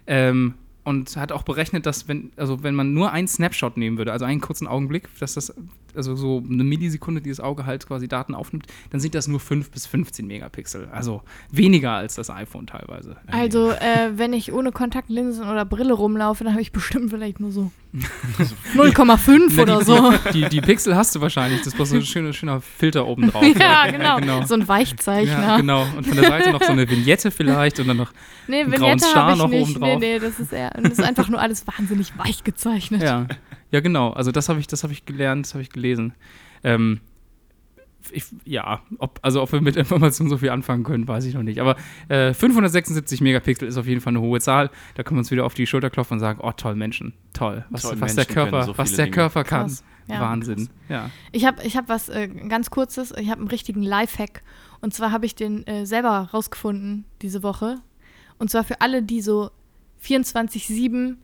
Ähm, und hat auch berechnet, dass wenn, also wenn man nur einen Snapshot nehmen würde, also einen kurzen Augenblick, dass das, also so eine Millisekunde, die das Auge halt quasi Daten aufnimmt, dann sind das nur 5 bis 15 Megapixel. Also weniger als das iPhone teilweise. Also, äh, wenn ich ohne Kontaktlinsen oder Brille rumlaufe, dann habe ich bestimmt vielleicht nur so [laughs] 0,5 oder die, so. Die, die Pixel hast du wahrscheinlich, das ist so ein schöner, schöner Filter oben drauf. [laughs] Ja, genau. genau. So ein Weichzeichner. Ja, genau. Und von der Seite noch so eine Vignette vielleicht und dann noch, Nee, Einen grauen Star noch nicht. oben Nee, drauf. nee, das ist eher, das ist einfach nur alles wahnsinnig weich gezeichnet. ja. Ja, genau. Also das habe ich, das habe ich gelernt, das habe ich gelesen. Ähm, ich, ja, ob, also ob wir mit [laughs] Informationen so viel anfangen können, weiß ich noch nicht. Aber äh, 576 Megapixel ist auf jeden Fall eine hohe Zahl. Da können wir uns wieder auf die Schulter klopfen und sagen, oh toll, Menschen, toll. Was, Toll, was der Menschen Körper, so was der Dinge. Körper kann. Krass. Ja, Wahnsinn. Ja. Ich habe ich hab was äh, ganz Kurzes. Ich habe einen richtigen Lifehack. Und zwar habe ich den äh, selber rausgefunden diese Woche. Und zwar für alle, die so 24-7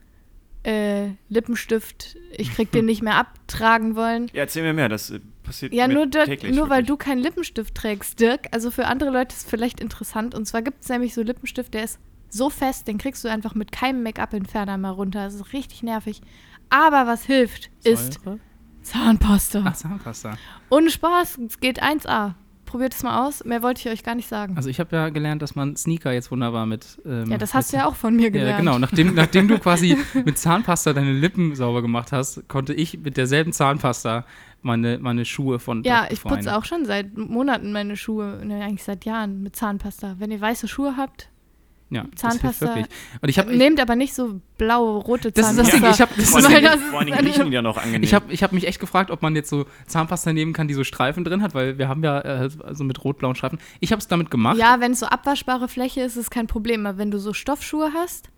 äh, Lippenstift, ich krieg den nicht mehr abtragen wollen. Ja, erzähl mir mehr, das äh, passiert Ja, mir nur, dort, täglich. nur weil wirklich. du keinen Lippenstift trägst, Dirk. Also für andere Leute ist es vielleicht interessant. Und zwar gibt es nämlich so Lippenstift, der ist so fest, den kriegst du einfach mit keinem Make-up-Entferner mehr runter. Das ist richtig nervig. Aber was hilft, ist Säure? Zahnpasta. Ach, Zahnpasta. Ohne Spaß, es geht 1A. Probiert es mal aus. Mehr wollte ich euch gar nicht sagen. Also ich habe ja gelernt, dass man Sneaker jetzt wunderbar mit. Ähm, ja, das hast du ja auch von mir gelernt. Ja, genau. Nachdem, nachdem du quasi [laughs] mit Zahnpasta deine Lippen sauber gemacht hast, konnte ich mit derselben Zahnpasta meine, meine Schuhe von Ja, ich putze auch schon seit Monaten meine Schuhe, ne, eigentlich seit Jahren mit Zahnpasta. Wenn ihr weiße Schuhe habt, Ja, Zahnpasta- wirklich. Und ich habe ich, nehmt aber nicht so blaue, rote Das ist das Zahnpasta. Ding, ich hab- das Vor allen [laughs] das vor ja noch angenehm. ich hab, ich hab mich echt gefragt, ob man jetzt so Zahnpasta nehmen kann, die so Streifen drin hat, weil wir haben ja äh, also mit rot-blauen Streifen. Ich habe es damit gemacht. Ja, wenn es so abwaschbare Fläche ist, ist es kein Problem. Aber wenn du so Stoffschuhe hast,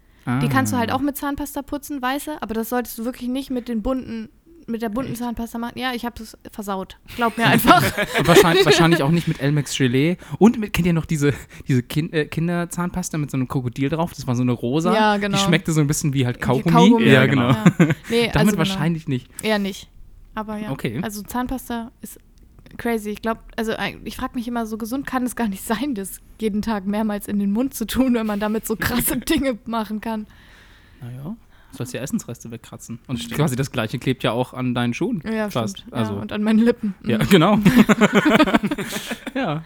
die kannst du halt auch mit Zahnpasta putzen, weiße, aber das solltest du wirklich nicht mit den bunten, mit der bunten Zahnpasta machen. Ja, ich habe es versaut. Glaub mir einfach. [laughs] Wahrscheinlich, wahrscheinlich auch nicht mit Elmex Gelee. Und mit, kennt ihr noch diese, diese kind, äh, Kinderzahnpasta mit so einem Krokodil drauf? Das war so eine rosa. Ja, genau. Die schmeckte so ein bisschen wie halt Wie Kaugummi. Ja, genau. genau. Ja. Nee, [laughs] Damit also genau. wahrscheinlich nicht. Eher nicht. Aber ja. Okay. Also Zahnpasta ist crazy. Ich glaube, also äh, ich frage mich immer, so gesund kann es gar nicht sein, das jeden Tag mehrmals in den Mund zu tun, wenn man damit so krasse [laughs] Dinge machen kann. Naja, du sollst ja Essensreste wegkratzen. Und quasi das gleiche klebt ja auch an deinen Schuhen. Ja, fast. stimmt. Also, ja, und an meinen Lippen. ja, Mhm. genau. [laughs] ja.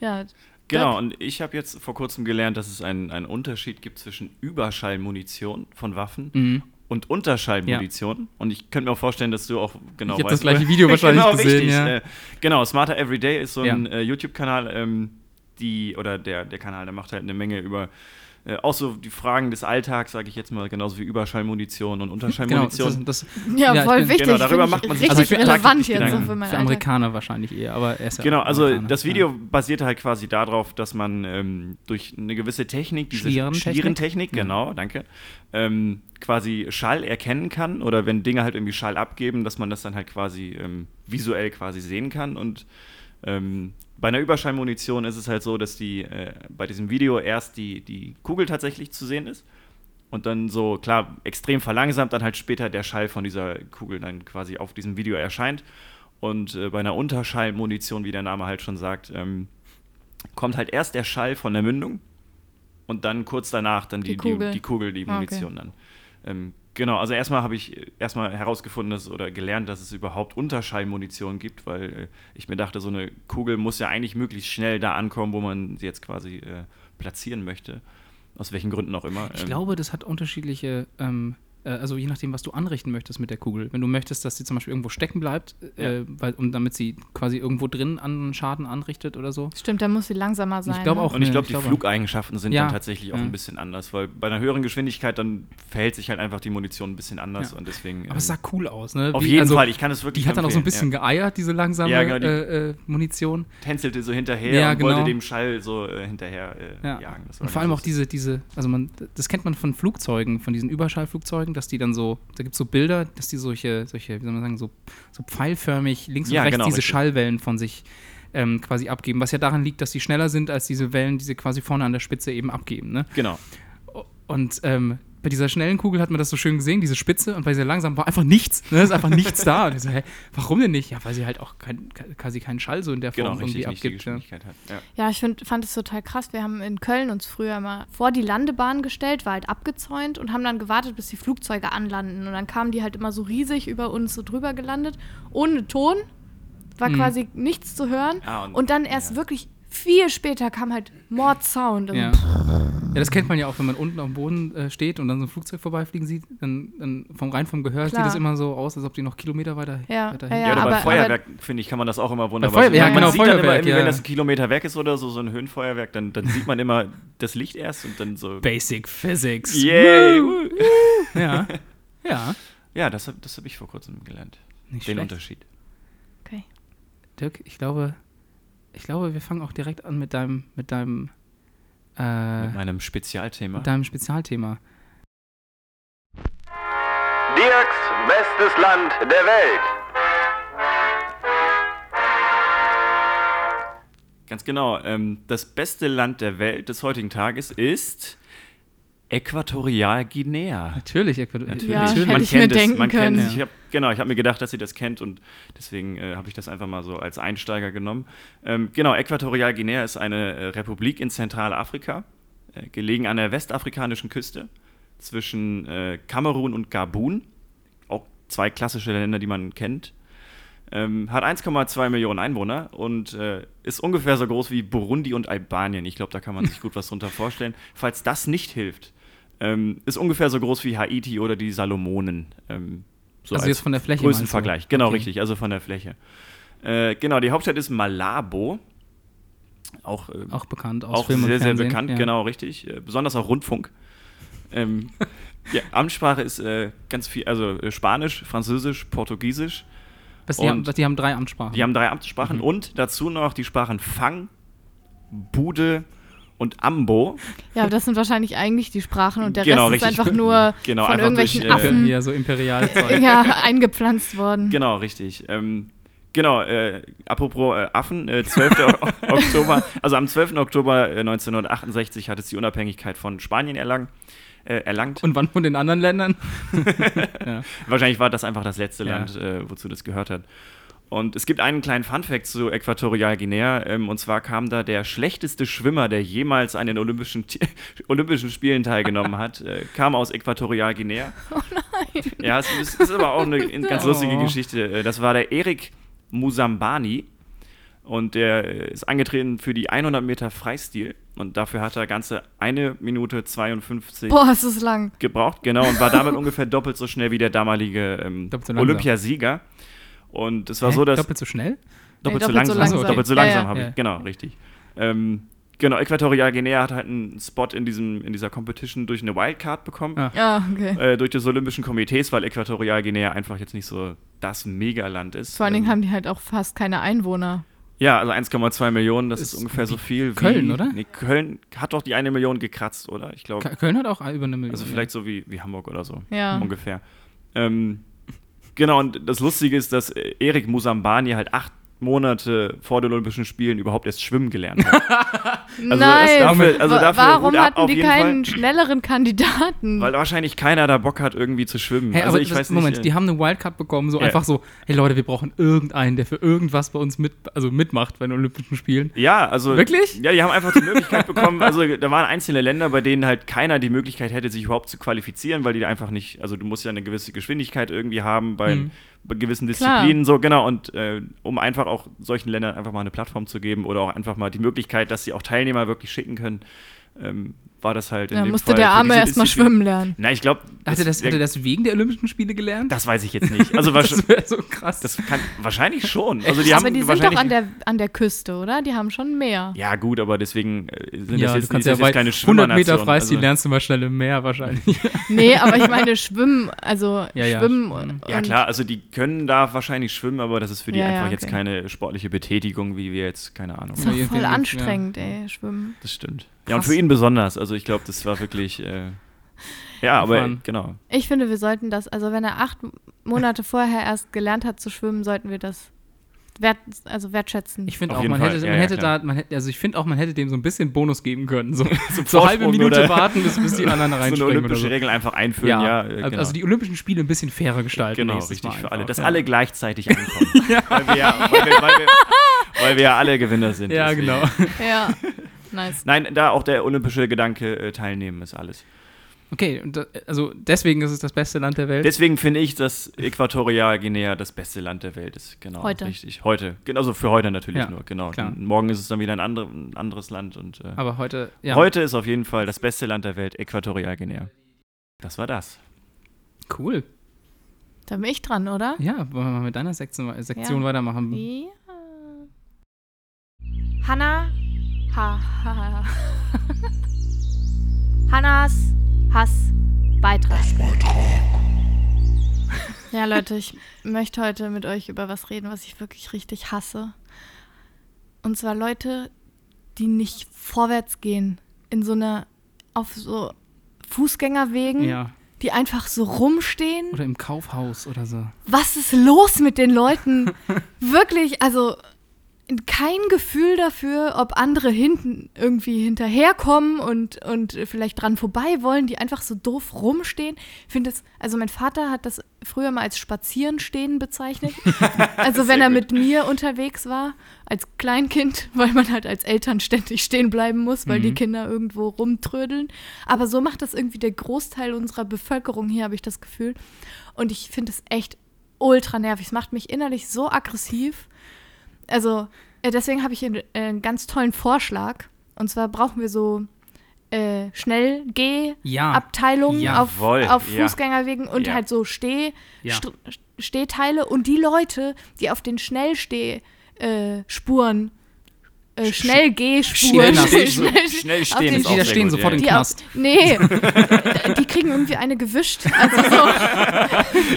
ja. Genau, und ich habe jetzt vor kurzem gelernt, dass es einen, einen Unterschied gibt zwischen Überschallmunition von Waffen Mhm. und Unterschallmunition. Und ich könnte mir auch vorstellen, dass du auch genau Ich hab weißt. das gleiche Video [laughs] wahrscheinlich genau, gesehen, richtig. ja. Äh, genau, Smarter Everyday ist so ein Ja. äh, YouTube-Kanal, ähm, die, oder der, der Kanal, der macht halt eine Menge über äh, auch so die Fragen des Alltags, sage ich jetzt mal, genauso wie Überschallmunition und Genau, Unterschallmunition. das, das Ja, Ja, voll bin- wichtig. genau, darüber macht man sich richtig also für- relevant jetzt so Gedanken. für für Alltag. Amerikaner wahrscheinlich eher, aber er ist ja Genau, also Amerikaner, das Video Ja. basierte halt quasi darauf, dass man ähm, durch eine gewisse Technik, diese Schlierentechnik? Schlierentechnik, Ja. genau, danke, ähm, quasi Schall erkennen kann oder wenn Dinge halt irgendwie Schall abgeben, dass man das dann halt quasi ähm, visuell quasi sehen kann und ähm, bei einer Überschallmunition ist es halt so, dass die äh, bei diesem Video erst die, die Kugel tatsächlich zu sehen ist und dann so, klar, extrem verlangsamt dann halt später der Schall von dieser Kugel dann quasi auf diesem Video erscheint. Und äh, bei einer Unterschallmunition, wie der Name halt schon sagt, ähm, kommt halt erst der Schall von der Mündung und dann kurz danach dann die, Die Kugel. die, die Kugel, die Ah, okay. Munition dann. Ähm, genau, also erstmal habe ich erstmal herausgefunden dass, oder gelernt, dass es überhaupt Unterschallmunition gibt, weil äh, ich mir dachte, so eine Kugel muss ja eigentlich möglichst schnell da ankommen, wo man sie jetzt quasi äh, platzieren möchte. Aus welchen Gründen auch immer. Ich Ähm, glaube, das hat unterschiedliche ähm, äh, also je nachdem, was du anrichten möchtest mit der Kugel. Wenn du möchtest, dass sie zum Beispiel irgendwo stecken bleibt, äh, weil, um, damit sie quasi irgendwo drin an Schaden anrichtet oder so. Stimmt, dann muss sie langsamer sein. Ich glaube ne? auch. Und ich ne, glaube, die glaube- Flugeigenschaften sind Ja. dann tatsächlich auch Ja. ein bisschen anders, weil bei einer höheren Geschwindigkeit dann verhält sich halt einfach die Munition ein bisschen anders Ja. und deswegen. Aber es sah ähm, cool aus, ne? auf Wie- jeden also, Fall, ich kann es wirklich Die hat dann auch so ein bisschen geeiert, diese langsame Ja, genau, die- äh, äh, Munition. ja. tänzelte so hinterher Ja, und wollte genau. dem Schall so äh, hinterher äh, Ja. jagen. Das war Und vor allem auch diese, diese, also man, das kennt man von Flugzeugen, von diesen Überschallflugzeugen, dass die dann so, da gibt es so Bilder, dass die solche, solche, wie soll man sagen, so, so pfeilförmig links und Ja, rechts genau, diese richtig. Schallwellen von sich ähm, quasi abgeben, was ja daran liegt, dass die schneller sind als diese Wellen, die sie quasi vorne an der Spitze eben abgeben. Ne? Genau. Und ähm, bei dieser schnellen Kugel hat man das so schön gesehen, diese Spitze, und bei dieser langsamen war einfach nichts. Ne? ist einfach nichts da. Und ich so, hä, warum denn nicht? Ja, weil sie halt auch kein, quasi keinen Schall so in der Form Genau, richtig, irgendwie abgibt. Ja. Hat. Ja. Ja, ich find, fand es total krass. Wir haben in Köln uns früher mal vor die Landebahn gestellt, war halt abgezäunt und haben dann gewartet, bis die Flugzeuge anlanden. Und dann kamen die halt immer so riesig über uns so drüber gelandet, ohne Ton, war Mhm. quasi nichts zu hören. Ah, und, dann erst ja. wirklich viel später kam halt Mordsound. Ja. ja, das kennt man ja auch, wenn man unten auf dem Boden äh, steht und dann so ein Flugzeug vorbeifliegen sieht, dann, dann vom rein vom Gehör Klar. sieht das immer so aus, als ob die noch Kilometer weiter, Ja, weiter ja, Ja, oder aber- bei Feuerwerk, finde ich, kann man das auch immer wunderbar Feuerwerk, sehen. ja, Man genau, sieht dann immer Feuerwerk, irgendwie, ja. wenn das ein Kilometer weg ist oder so, so ein Höhenfeuerwerk, dann, dann sieht man immer das Licht erst und dann so. Basic Physics. Yay! Woo. Ja. Ja. Ja, das habe das hab ich vor kurzem gelernt. Nicht Den schlecht. Unterschied. Okay. Dirk, ich glaube, ich glaube, wir fangen auch direkt an mit deinem, mit deinem, äh, Mit meinem Spezialthema. mit deinem Spezialthema. Dirks bestes Land der Welt. Ganz genau. Ähm, das beste Land der Welt des heutigen Tages ist Äquatorialguinea. Natürlich. Natürlich. Ja, hätte man ich kennt mir es, denken man kennt können. es. Ich hab, genau, ich habe mir gedacht, dass ihr das kennt und deswegen äh, habe ich das einfach mal so als Einsteiger genommen. Ähm, genau, Äquatorialguinea ist eine äh, Republik in Zentralafrika, äh, gelegen an der westafrikanischen Küste zwischen äh, Kamerun und Gabun. Auch zwei klassische Länder, die man kennt. Ähm, hat 1,2 Millionen Einwohner und äh, ist ungefähr so groß wie Burundi und Albanien. Ich glaube, da kann man sich gut was drunter vorstellen. Falls das nicht hilft, ähm, ist ungefähr so groß wie Haiti oder die Salomonen. Ähm, so Also als jetzt von der Fläche? Größenvergleich. Genau, Okay. richtig, also von der Fläche. Äh, genau, die Hauptstadt ist Malabo. Auch, äh, Auch bekannt aus auch Film und sehr, sehr Fernsehen. bekannt, ja. genau, richtig. Äh, besonders auch Rundfunk. ähm, [laughs] ja, Amtssprache ist äh, ganz viel, also äh, Spanisch, Französisch, Portugiesisch. Was, die, haben, Und- die haben drei Amtssprachen. Die haben drei Amtssprachen Mhm. und dazu noch die Sprachen Fang, Bude und Ambo. Ja, das sind wahrscheinlich eigentlich die Sprachen und der Genau, Rest ist richtig. einfach nur Genau, von einfach irgendwelchen durch, äh, Affen ja, so imperial [laughs] ja, eingepflanzt worden. Genau, richtig. Ähm, genau, äh, apropos äh, Affen, äh, 12. O- Oktober, also am 12. Oktober äh, 1968 hat es die Unabhängigkeit von Spanien erlangt. Äh, erlangt. Und wann von den anderen Ländern? [laughs] Wahrscheinlich war das einfach das letzte Ja. Land, äh, wozu das gehört hat. Und es gibt einen kleinen Funfact zu Äquatorialguinea. Ähm, und zwar kam da der schlechteste Schwimmer, der jemals an den Olympischen, [laughs] Olympischen Spielen teilgenommen hat, äh, kam aus Äquatorialguinea. [laughs] Oh nein. Ja, es ist, ist aber auch eine ganz lustige Oh. Geschichte. Äh, Das war der Erik Musambani. Und der ist angetreten für die 100 Meter Freistil. Und dafür hat er ganze eine Minute 52 Boah, ist lang. gebraucht, genau, und war damit ungefähr doppelt so schnell wie der damalige ähm, so. Olympiasieger. Und es war Hä? so, dass. Doppelt so schnell? doppelt, Nee, so doppelt langsam. so langsam. Doppelt so Ja, langsam ja. habe ich, Ja. genau, richtig. Ähm, genau, Äquatorialguinea hat halt einen Spot in, diesem, in dieser Competition durch eine Wildcard bekommen. Ah. Ja, okay. Äh, durch des Olympischen Komitees, weil Äquatorialguinea einfach jetzt nicht so das Megaland ist. Vor allen Dingen Ähm, haben die halt auch fast keine Einwohner. Ja, also 1,2 Millionen, das ist, Ist ungefähr so viel wie. Köln, oder? Nee, Köln hat doch die eine Million gekratzt, oder? Ich glaube. Köln hat auch über eine Million. Also vielleicht so wie, wie Hamburg oder so. Ja. Ungefähr. Ähm, genau, und das Lustige ist, dass äh, Erik Musambani halt acht Monate vor den Olympischen Spielen überhaupt erst schwimmen gelernt hat. [laughs] Also Nein, dafür- also dafür warum hatten die keinen Fall. schnelleren Kandidaten? Weil wahrscheinlich keiner da Bock hat, irgendwie zu schwimmen. Hey, also ich das, weiß nicht. Moment, äh, die haben eine Wildcard bekommen, so Ja. einfach so, hey Leute, wir brauchen irgendeinen, der für irgendwas bei uns mit, also mitmacht bei den Olympischen Spielen. Ja, also. Wirklich? Ja, die haben einfach die Möglichkeit bekommen. Also, da waren einzelne Länder, bei denen halt keiner die Möglichkeit hätte, sich überhaupt zu qualifizieren, weil die einfach nicht. Also, du musst ja eine gewisse Geschwindigkeit irgendwie haben bei, Mhm. Gewissen Klar. Disziplinen. So, genau. Und äh, um einfach auch solchen Ländern einfach mal eine Plattform zu geben oder auch einfach mal die Möglichkeit, dass sie auch Teilnehmer wirklich schicken können, ähm, war das halt in Da dem musste Fall der Arme erstmal schwimmen lernen. Na, ich glaube, Hat er das, hat er das wegen der Olympischen Spiele gelernt? das weiß ich jetzt nicht. Also [laughs] wahrscheinlich. das wäre so krass. Das kann wahrscheinlich schon. Also die aber haben die sind doch an der, an der Küste, oder? Die haben schon mehr. ja, gut, aber deswegen äh, sind ja, das du jetzt, kannst ist das ja jetzt bei keine 100 Meter. Freistil also, lernst du mal schnell im Meer wahrscheinlich. [laughs] Nee, aber ich meine Schwimmen, also Ja, ja. Schwimmen und. Ja, klar, also die können da wahrscheinlich schwimmen, aber das ist für die Ja, ja, einfach jetzt okay. keine sportliche Betätigung, wie wir jetzt, keine Ahnung. Das ist doch voll ja. anstrengend, ey, Schwimmen. Das stimmt. Ja, und Krass. für ihn besonders. Also ich glaube, das war wirklich. Äh, ja, aber Abfahren. genau. Ich finde, wir sollten das, also wenn er acht Monate vorher erst gelernt hat zu schwimmen, sollten wir das wert, also wertschätzen. Ich finde auch, man Fall. hätte, Ja, man ja, hätte klar. da, man hätte, also ich finde auch, man hätte dem so ein bisschen Bonus geben können. So, [laughs] so eine halbe Minute oder- warten, bis, bis die [laughs] anderen So eine reinspringen olympische so. Regel einfach einführen, ja. äh, genau. also die Olympischen Spiele ein bisschen fairer gestalten. Genau, richtig für alle. Dass ja. alle gleichzeitig ankommen. [laughs] weil, wir ja, weil, wir, weil, wir, weil wir ja alle Gewinner sind. Ja, deswegen. genau. ja, nice. Nein, da auch der olympische Gedanke äh, teilnehmen ist alles. Okay, da, also deswegen ist es das beste Land der Welt. Deswegen finde ich, dass Äquatorialguinea das beste Land der Welt ist. Genau. Heute. Richtig. Heute. Genauso für heute natürlich Ja, nur. Genau. klar. Und morgen ist es dann wieder ein, andere, ein anderes Land. Und äh, Aber heute, ja, heute ist auf jeden Fall das beste Land der Welt, Äquatorialguinea. Das war das. cool. Da bin ich dran, oder? Ja, wollen wir mal mit deiner Sektion, Sektion Ja. weitermachen? Ja. Hanna. Ha, ha, ha. [laughs] Hannas Hassbeitrag. Ja, Leute, ich möchte heute mit euch über was reden, was ich wirklich richtig hasse. Und zwar Leute, die nicht vorwärts gehen in so einer auf so Fußgängerwegen, Ja, die einfach so rumstehen oder im Kaufhaus oder so. was ist los mit den Leuten? [laughs] Wirklich, also kein Gefühl dafür, ob andere hinten irgendwie hinterherkommen und, und vielleicht dran vorbei wollen, die einfach so doof rumstehen. Ich finde es, also mein Vater hat das früher mal als Spazierenstehen bezeichnet. [laughs] Also wenn er mit mir unterwegs war, als Kleinkind, [laughs] weil man halt als Eltern ständig stehen bleiben muss, weil die Mhm. Kinder irgendwo rumtrödeln. Aber so macht das irgendwie der Großteil unserer Bevölkerung hier, habe ich das Gefühl. Und ich finde es echt ultra nervig. Es macht mich innerlich so aggressiv. Also, äh, deswegen habe ich hier äh, einen ganz tollen Vorschlag. Und zwar brauchen wir so äh, Schnellgeh-Abteilungen Ja. auf, auf ja. Fußgängerwegen und Ja. halt so Steh, Ja. St Stehteile. Und die Leute, die auf den Schnellsteh äh, Schnell nach- Schnell schnell stehen Die da stehen gut, sofort ja. im die auf, Knast. nee, [laughs] die kriegen irgendwie eine gewischt. Also so,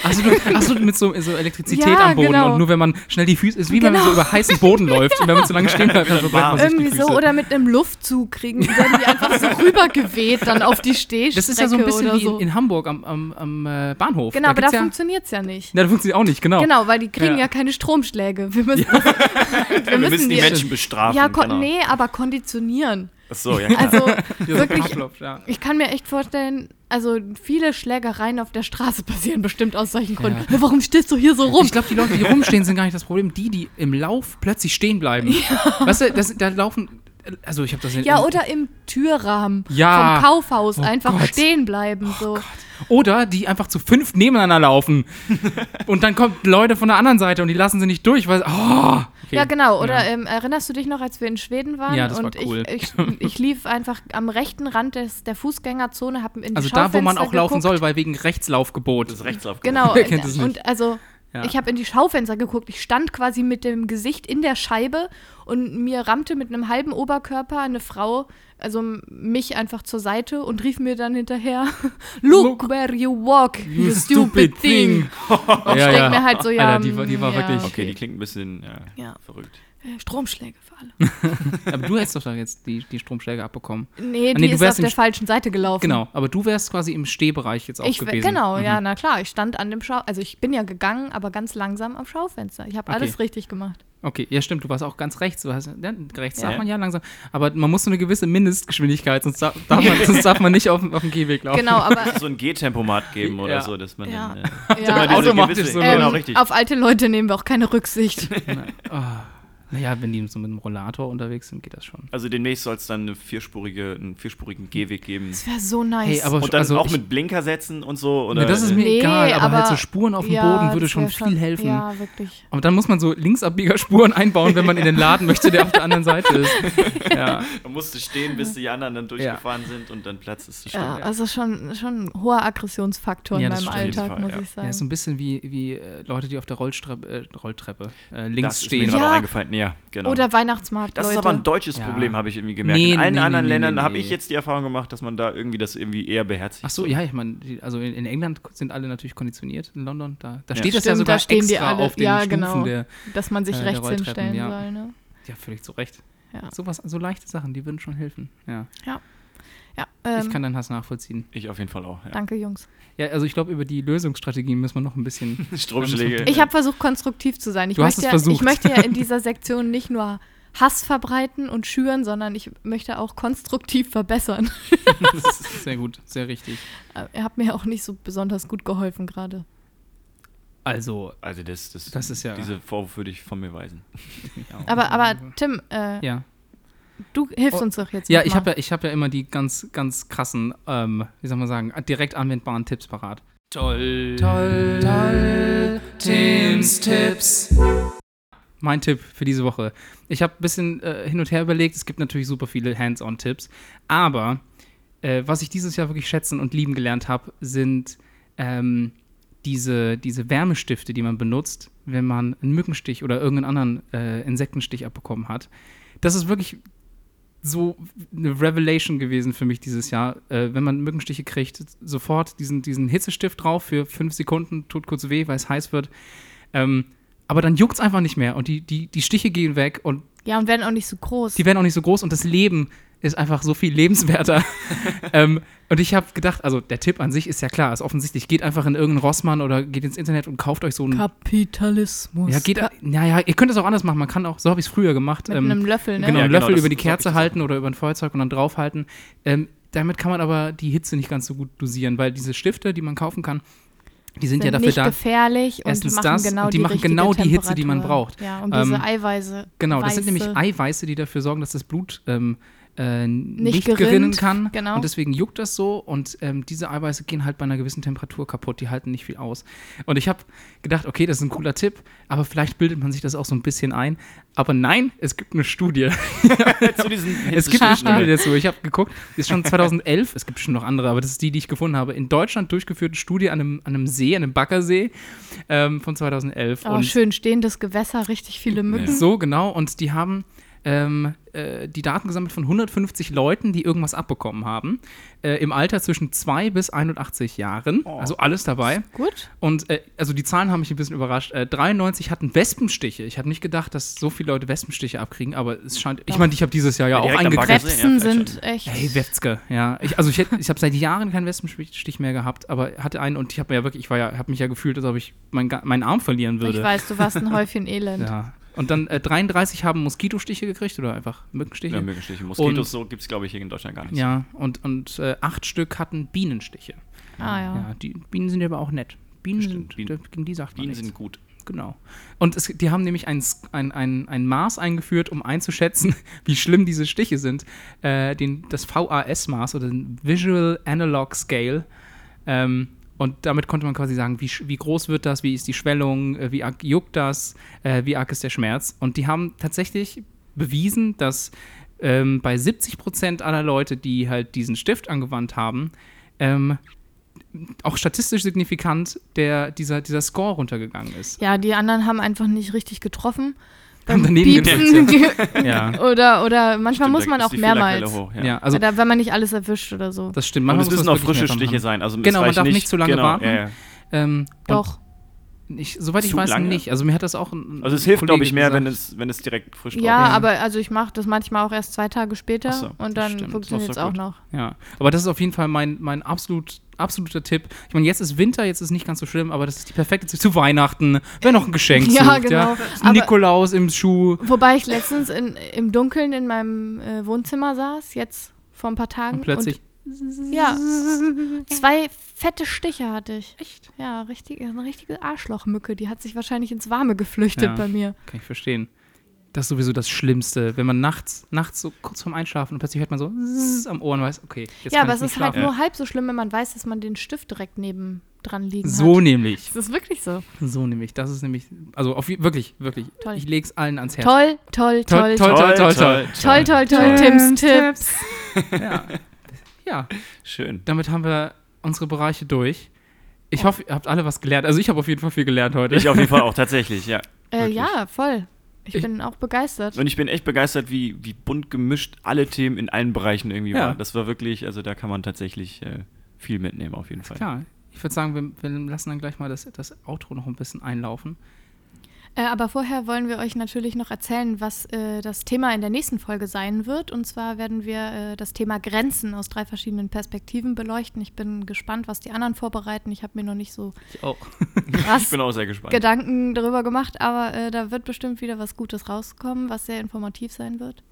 Also du, achso, mit so, so Elektrizität Ja, am Boden genau. und nur wenn man schnell die Füße, ist wie wenn man Genau. so über heißen Boden läuft und wenn man zu lange stehen [laughs] bleibt, dann verbrennt man sich die irgendwie Füße. so oder mit einem Luftzug kriegen, werden die einfach so rübergeweht dann auf die Stehstrecke das ist ja so ein bisschen wie so. in, Hamburg am, am, am äh, Bahnhof. Genau, aber da ja, funktioniert es ja nicht. Ja, da funktioniert auch nicht, genau. Genau, weil die kriegen Ja. ja, keine Stromschläge. Wir müssen, [laughs] Wir müssen die Menschen bestrafen. ja, kon genau. nee, aber konditionieren. Achso, ja, klar. Also [laughs] so wirklich, ja. ich kann mir echt vorstellen, also viele Schlägereien auf der Straße [laughs] passieren bestimmt aus solchen Gründen. Warum stehst du hier so rum? Ich glaube, die Leute, die rumstehen, sind gar nicht das Problem. Die, die im Lauf plötzlich stehen bleiben. Weißt du, das, da laufen. Also, ich habe das in, ja, oder im Türrahmen Ja. vom Kaufhaus Oh einfach Gott. stehen bleiben. So. Oder die einfach zu fünf nebeneinander laufen. [laughs] und dann kommen Leute von der anderen Seite und die lassen sie nicht durch, weil. Oh, okay. Ja, genau. Oder Ja. Ähm, erinnerst du dich noch, als wir in Schweden waren? Ja, das war und cool. ich, ich, ich lief einfach am rechten Rand des, der Fußgängerzone, habe in die Also da, wo man auch laufen geguckt. soll, weil wegen Rechtslaufgebot. Das ist Rechtslauf. Genau. [laughs] Und also Ja. ich habe in die Schaufenster geguckt. Ich stand quasi mit dem Gesicht in der Scheibe und mir rammte mit einem halben Oberkörper eine Frau, also mich einfach zur Seite und rief mir dann hinterher: [laughs] Look, Look, where you walk, you, stupid thing. Und ich denk mir halt so, ja, Alter, die war, die war ja. wirklich. Okay, die klingt ein bisschen ja, Ja. verrückt. Äh, Stromschläge für alle. [laughs] Aber du hättest doch da jetzt die, die Stromschläge abbekommen. Nee, Ah, die nee, du ist wärst auf der Sch- falschen Seite gelaufen. Genau, aber du wärst quasi im Stehbereich jetzt auch Ich, gewesen. genau, Mhm. ja, na klar. Ich stand an dem Schau, also ich bin ja gegangen, aber ganz langsam am Schaufenster. Ich habe Okay. alles richtig gemacht. Okay, ja stimmt, du warst auch ganz rechts. Du hast, ja, rechts Ja. darf man ja langsam. Aber man muss so eine gewisse Mindestgeschwindigkeit, sonst darf, darf, man, sonst darf man nicht auf, auf dem Gehweg laufen. Genau, aber So ein G-Tempomat geben oder Ja. so, dass man Ja. dann, äh, ja, [laughs] diese automatisch gewisse- so genau, ähm, richtig. auf alte Leute nehmen wir auch keine Rücksicht. [laughs] Oh, Naja, wenn die so mit dem Rollator unterwegs sind, geht das schon. Also demnächst soll es dann eine vierspurige, einen vierspurigen Gehweg geben. Das wäre so nice. Hey, aber Und dann also auch mit Blinker setzen und so? Oder, Ne, das ist mir Nee, egal, aber, halt so aber- Spuren auf dem Ja, Boden würde schon viel helfen. Ja, wirklich. Aber dann muss man so Linksabbiegerspuren einbauen, wenn man in den Laden möchte, der auf der anderen Seite ist. [laughs] Ja, Man musste stehen, bis die anderen dann durchgefahren sind und dann Platz ist. Ja, also schon, schon ein hoher Aggressionsfaktor Ja, in das meinem. Alltag, jeden muss Fall, ich ja sagen. ist so ein bisschen wie, wie äh, Leute, die auf der Rollstreppe, äh, Rolltreppe äh, links das ist mir stehen. Ja. eingefallen. Ja, genau. Oder Weihnachtsmarkt, das Leute. ist aber ein deutsches Ja. Problem, habe ich irgendwie gemerkt. Nee, in allen nee, anderen nee, nee, Ländern nee, habe ich jetzt die Erfahrung gemacht, dass man da irgendwie das irgendwie eher beherzigt. Ach so, ja, ich meine, die- also in, in England sind alle natürlich konditioniert, in London, da, da Ja. steht das ja sogar da stehen die extra alle- auf den ja, Stufen genau. der, Dass man sich äh, rechts hinstellen ja. soll, ne? ja, völlig zu Recht. Ja. So, was, so leichte Sachen, die würden schon helfen, ja. Ja, ich ähm, kann deinen Hass nachvollziehen. Ich auf jeden Fall auch. Ja. danke, Jungs. Ja, also ich glaube, über die Lösungsstrategien müssen wir noch ein bisschen [laughs] Stromschläge. [laughs] Ich habe versucht, konstruktiv zu sein. Ich Du hast möchte, es versucht. ich möchte ja in [laughs] dieser Sektion nicht nur Hass verbreiten und schüren, sondern ich möchte auch konstruktiv verbessern. Das ist sehr gut, sehr richtig. Aber Ihr habt mir auch nicht so besonders gut geholfen gerade. Also, Also das, das, Das ist ja- Diese Vorwurf würde ich von mir weisen. Aber, aber Tim, äh, ja. Du hilfst Oh, uns doch jetzt. Ja, ich habe ja, ich hab ja immer die ganz, ganz krassen, ähm, wie soll man sagen, direkt anwendbaren Tipps parat. Toll, toll, toll, Tims Tipps. Mein Tipp für diese Woche. Ich habe ein bisschen äh, hin und her überlegt. Es gibt natürlich super viele Hands-on-Tipps. Aber äh, was ich dieses Jahr wirklich schätzen und lieben gelernt habe, sind ähm, diese, diese Wärmestifte, die man benutzt, wenn man einen Mückenstich oder irgendeinen anderen äh, Insektenstich abbekommen hat. Das ist wirklich so eine Revelation gewesen für mich dieses Jahr. Äh, wenn man Mückenstiche kriegt, sofort diesen, diesen Hitzestift drauf für fünf Sekunden, tut kurz weh, weil es heiß wird. Ähm, aber dann juckt es einfach nicht mehr und die, die, die Stiche gehen weg und Ja, und werden auch nicht so groß. die werden auch nicht so groß und das Leben ist einfach so viel lebenswerter. [laughs] ähm, und ich habe gedacht, also der Tipp an sich ist ja klar, ist offensichtlich, geht einfach in irgendeinen Rossmann oder geht ins Internet und kauft euch so einen. Kapitalismus. Ja, geht, naja, ihr könnt es auch anders machen. Man kann auch, so habe ich es früher gemacht. Mit ähm, einem Löffel, ne? Genau, Ja, einen genau, Löffel das- über die Kerze das halten oder über ein Feuerzeug und dann draufhalten. Ähm, damit kann man aber die Hitze nicht ganz so gut dosieren, weil diese Stifte, die man kaufen kann, die sind, sind ja dafür nicht da. gefährlich und Erstens machen das genau und die die, machen genau die Hitze, die man braucht. Ja, und Ähm, diese Eiweiße. Genau, das sind nämlich Weiße- Eiweiße, die dafür sorgen, dass das Blut ähm, äh, nicht, Nicht gerinnen gerinnt, kann. genau. Und deswegen juckt das so. Und ähm, diese Eiweiße gehen halt bei einer gewissen Temperatur kaputt. Die halten nicht viel aus. Und ich habe gedacht, okay, das ist ein cooler Tipp, aber vielleicht bildet man sich das auch so ein bisschen ein. Aber nein, es gibt eine Studie. [laughs] Zu diesen [laughs] Es gibt eine Studie dazu. Ich habe geguckt, die ist schon 2011, es gibt schon noch andere, aber das ist die, die ich gefunden habe. In Deutschland durchgeführte Studie an einem, an einem See, an einem Baggersee ähm, von 2011. Oh, schön stehendes Gewässer, richtig viele Mücken. So, genau. Und die haben ähm, äh, die Daten gesammelt von 150 Leuten, die irgendwas abbekommen haben. Äh, Im Alter zwischen 2 bis 81 Jahren. Also alles dabei. Gut. Und äh, also die Zahlen haben mich ein bisschen überrascht. Äh, 93 hatten Wespenstiche. Ich habe nicht gedacht, dass so viele Leute Wespenstiche abkriegen, aber es scheint. Ich meine, ich habe dieses Jahr ja, Ja, auch eingekriegt. Vielleicht sind echt. Hey, Wetzke, ja. Ich, also ich, ich habe seit Jahren keinen Wespenstich mehr gehabt, aber hatte einen und ich habe mir ja wirklich, ich war ja, habe mich ja gefühlt, als ob ich mein, meinen Arm verlieren würde. ich weiß, du warst ein [laughs] Häufchen Elend. Ja. Und dann äh, 33 haben Moskitostiche gekriegt oder einfach Mückenstiche. Ja, Mückenstiche. Moskitos Und- so gibt es, glaube ich, hier in Deutschland gar nicht. Ja, und, und äh, acht Stück hatten Bienenstiche. Ah ja. Ja, die Bienen sind aber auch nett. Bienen Stimmt, sind, Bienen- gegen die sagt man Bienen nichts. sind gut. Genau. Und es, die haben nämlich ein, ein, ein, ein Maß eingeführt, um einzuschätzen, [laughs] wie schlimm diese Stiche sind. Äh, den, das VAS-Maß oder den Visual Analog Scale. Ähm, und damit konnte man quasi sagen, wie, wie groß wird das, wie ist die Schwellung, äh, wie arg juckt das, äh, wie arg ist der Schmerz. Und die haben tatsächlich bewiesen, dass ähm, bei 70 Prozent aller Leute, die halt diesen Stift angewandt haben, ähm, auch statistisch signifikant der, dieser, dieser Score runtergegangen ist. Ja, die anderen haben einfach nicht richtig getroffen. Beim daneben Piepsen. [laughs] Ja, oder, oder manchmal Stimmt, muss man auch mehrmals. Hoch, ja. ja. also Oder wenn man nicht alles erwischt oder so. das stimmt. Und Manchmal es muss müssen auch frische Stiche sein. Also es Genau, man darf nicht zu lange genau, warten. Ja, ja. Ähm, und Doch. Ich, soweit ich Zu weiß, lange? nicht. Also mir hat das auch ein Also es hilft, glaube ich, mehr, gesagt. wenn es, wenn es direkt frisch drauf Ja, ist. aber also ich mache das manchmal auch erst zwei Tage später so, und dann funktioniert es auch noch. Ja, aber das ist auf jeden Fall mein, mein absolut, absoluter Tipp. Ich meine, jetzt ist Winter, jetzt ist nicht ganz so schlimm, aber das ist die perfekte Zeit zu Weihnachten. Wer noch ein Geschenk [laughs] Ja, sucht, genau. ja. Aber- Nikolaus im Schuh. Wobei ich letztens in, im Dunkeln in meinem äh, Wohnzimmer saß, jetzt vor ein paar Tagen. Und plötzlich. Und, ja, zwei fette Stiche hatte ich. Echt? Ja, richtig, eine richtige Arschlochmücke. Die hat sich wahrscheinlich ins Warme geflüchtet Ja. bei mir. Kann ich verstehen. das ist sowieso das Schlimmste, wenn man nachts, nachts so kurz vorm Einschlafen und plötzlich hört man so am Ohr und weiß, okay, jetzt ja, kann aber es nicht ist halt schlafen. nur halb so schlimm, wenn man weiß, dass man den Stift direkt neben dran liegen So hat. nämlich. Das ist wirklich so. So nämlich. Das ist nämlich, also auf, wirklich, wirklich. Toll. Ich leg's allen ans Herz. Toll, toll, toll, toll, toll, toll, toll. toll, toll, toll, Tims Tipps. [laughs] Ja. Ja, Schön. damit haben wir unsere Bereiche durch. Ich hoffe, ihr habt alle was gelernt. Also ich habe auf jeden Fall viel gelernt heute. Ich auf jeden Fall auch, [laughs] tatsächlich, ja. Äh, ja, voll. Ich, Ich- bin auch begeistert. Und ich bin echt begeistert, wie, wie bunt gemischt alle Themen in allen Bereichen irgendwie Ja. waren. Das war wirklich, also da kann man tatsächlich äh, viel mitnehmen, auf jeden Fall. Klar. Ich würde sagen, wir, wir lassen dann gleich mal das, das Outro noch ein bisschen einlaufen. Äh, aber vorher wollen wir euch natürlich noch erzählen, was äh, das Thema in der nächsten Folge sein wird. Und zwar werden wir äh, das Thema Grenzen aus drei verschiedenen Perspektiven beleuchten. Ich bin gespannt, was die anderen vorbereiten. Ich habe mir noch nicht so Ich auch. [laughs] Ich bin auch sehr gespannt. Gedanken darüber gemacht, aber äh, da wird bestimmt wieder was Gutes rauskommen, was sehr informativ sein wird.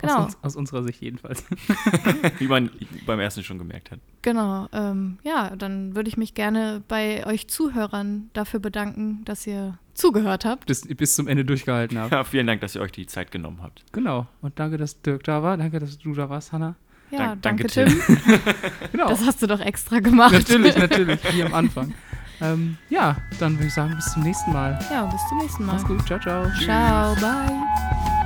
Genau. Aus, uns, aus unserer Sicht jedenfalls. [laughs] Wie man beim ersten schon gemerkt hat. Genau, ähm, ja, dann würde ich mich gerne bei euch Zuhörern dafür bedanken, dass ihr zugehört habt. bis, bis zum Ende durchgehalten habt. Ja, vielen Dank, dass ihr euch die Zeit genommen habt. Genau. Und danke, dass Dirk da war. Danke, dass du da warst, Hanna. Ja, Dank- danke, danke, Tim. [laughs] [laughs] Genau. Das hast du doch extra gemacht. natürlich, natürlich. Wie am Anfang. Ähm, ja, dann würde ich sagen, bis zum nächsten Mal. Ja, bis zum nächsten Mal. Mach's gut. Ciao, ciao. Ciao, bye.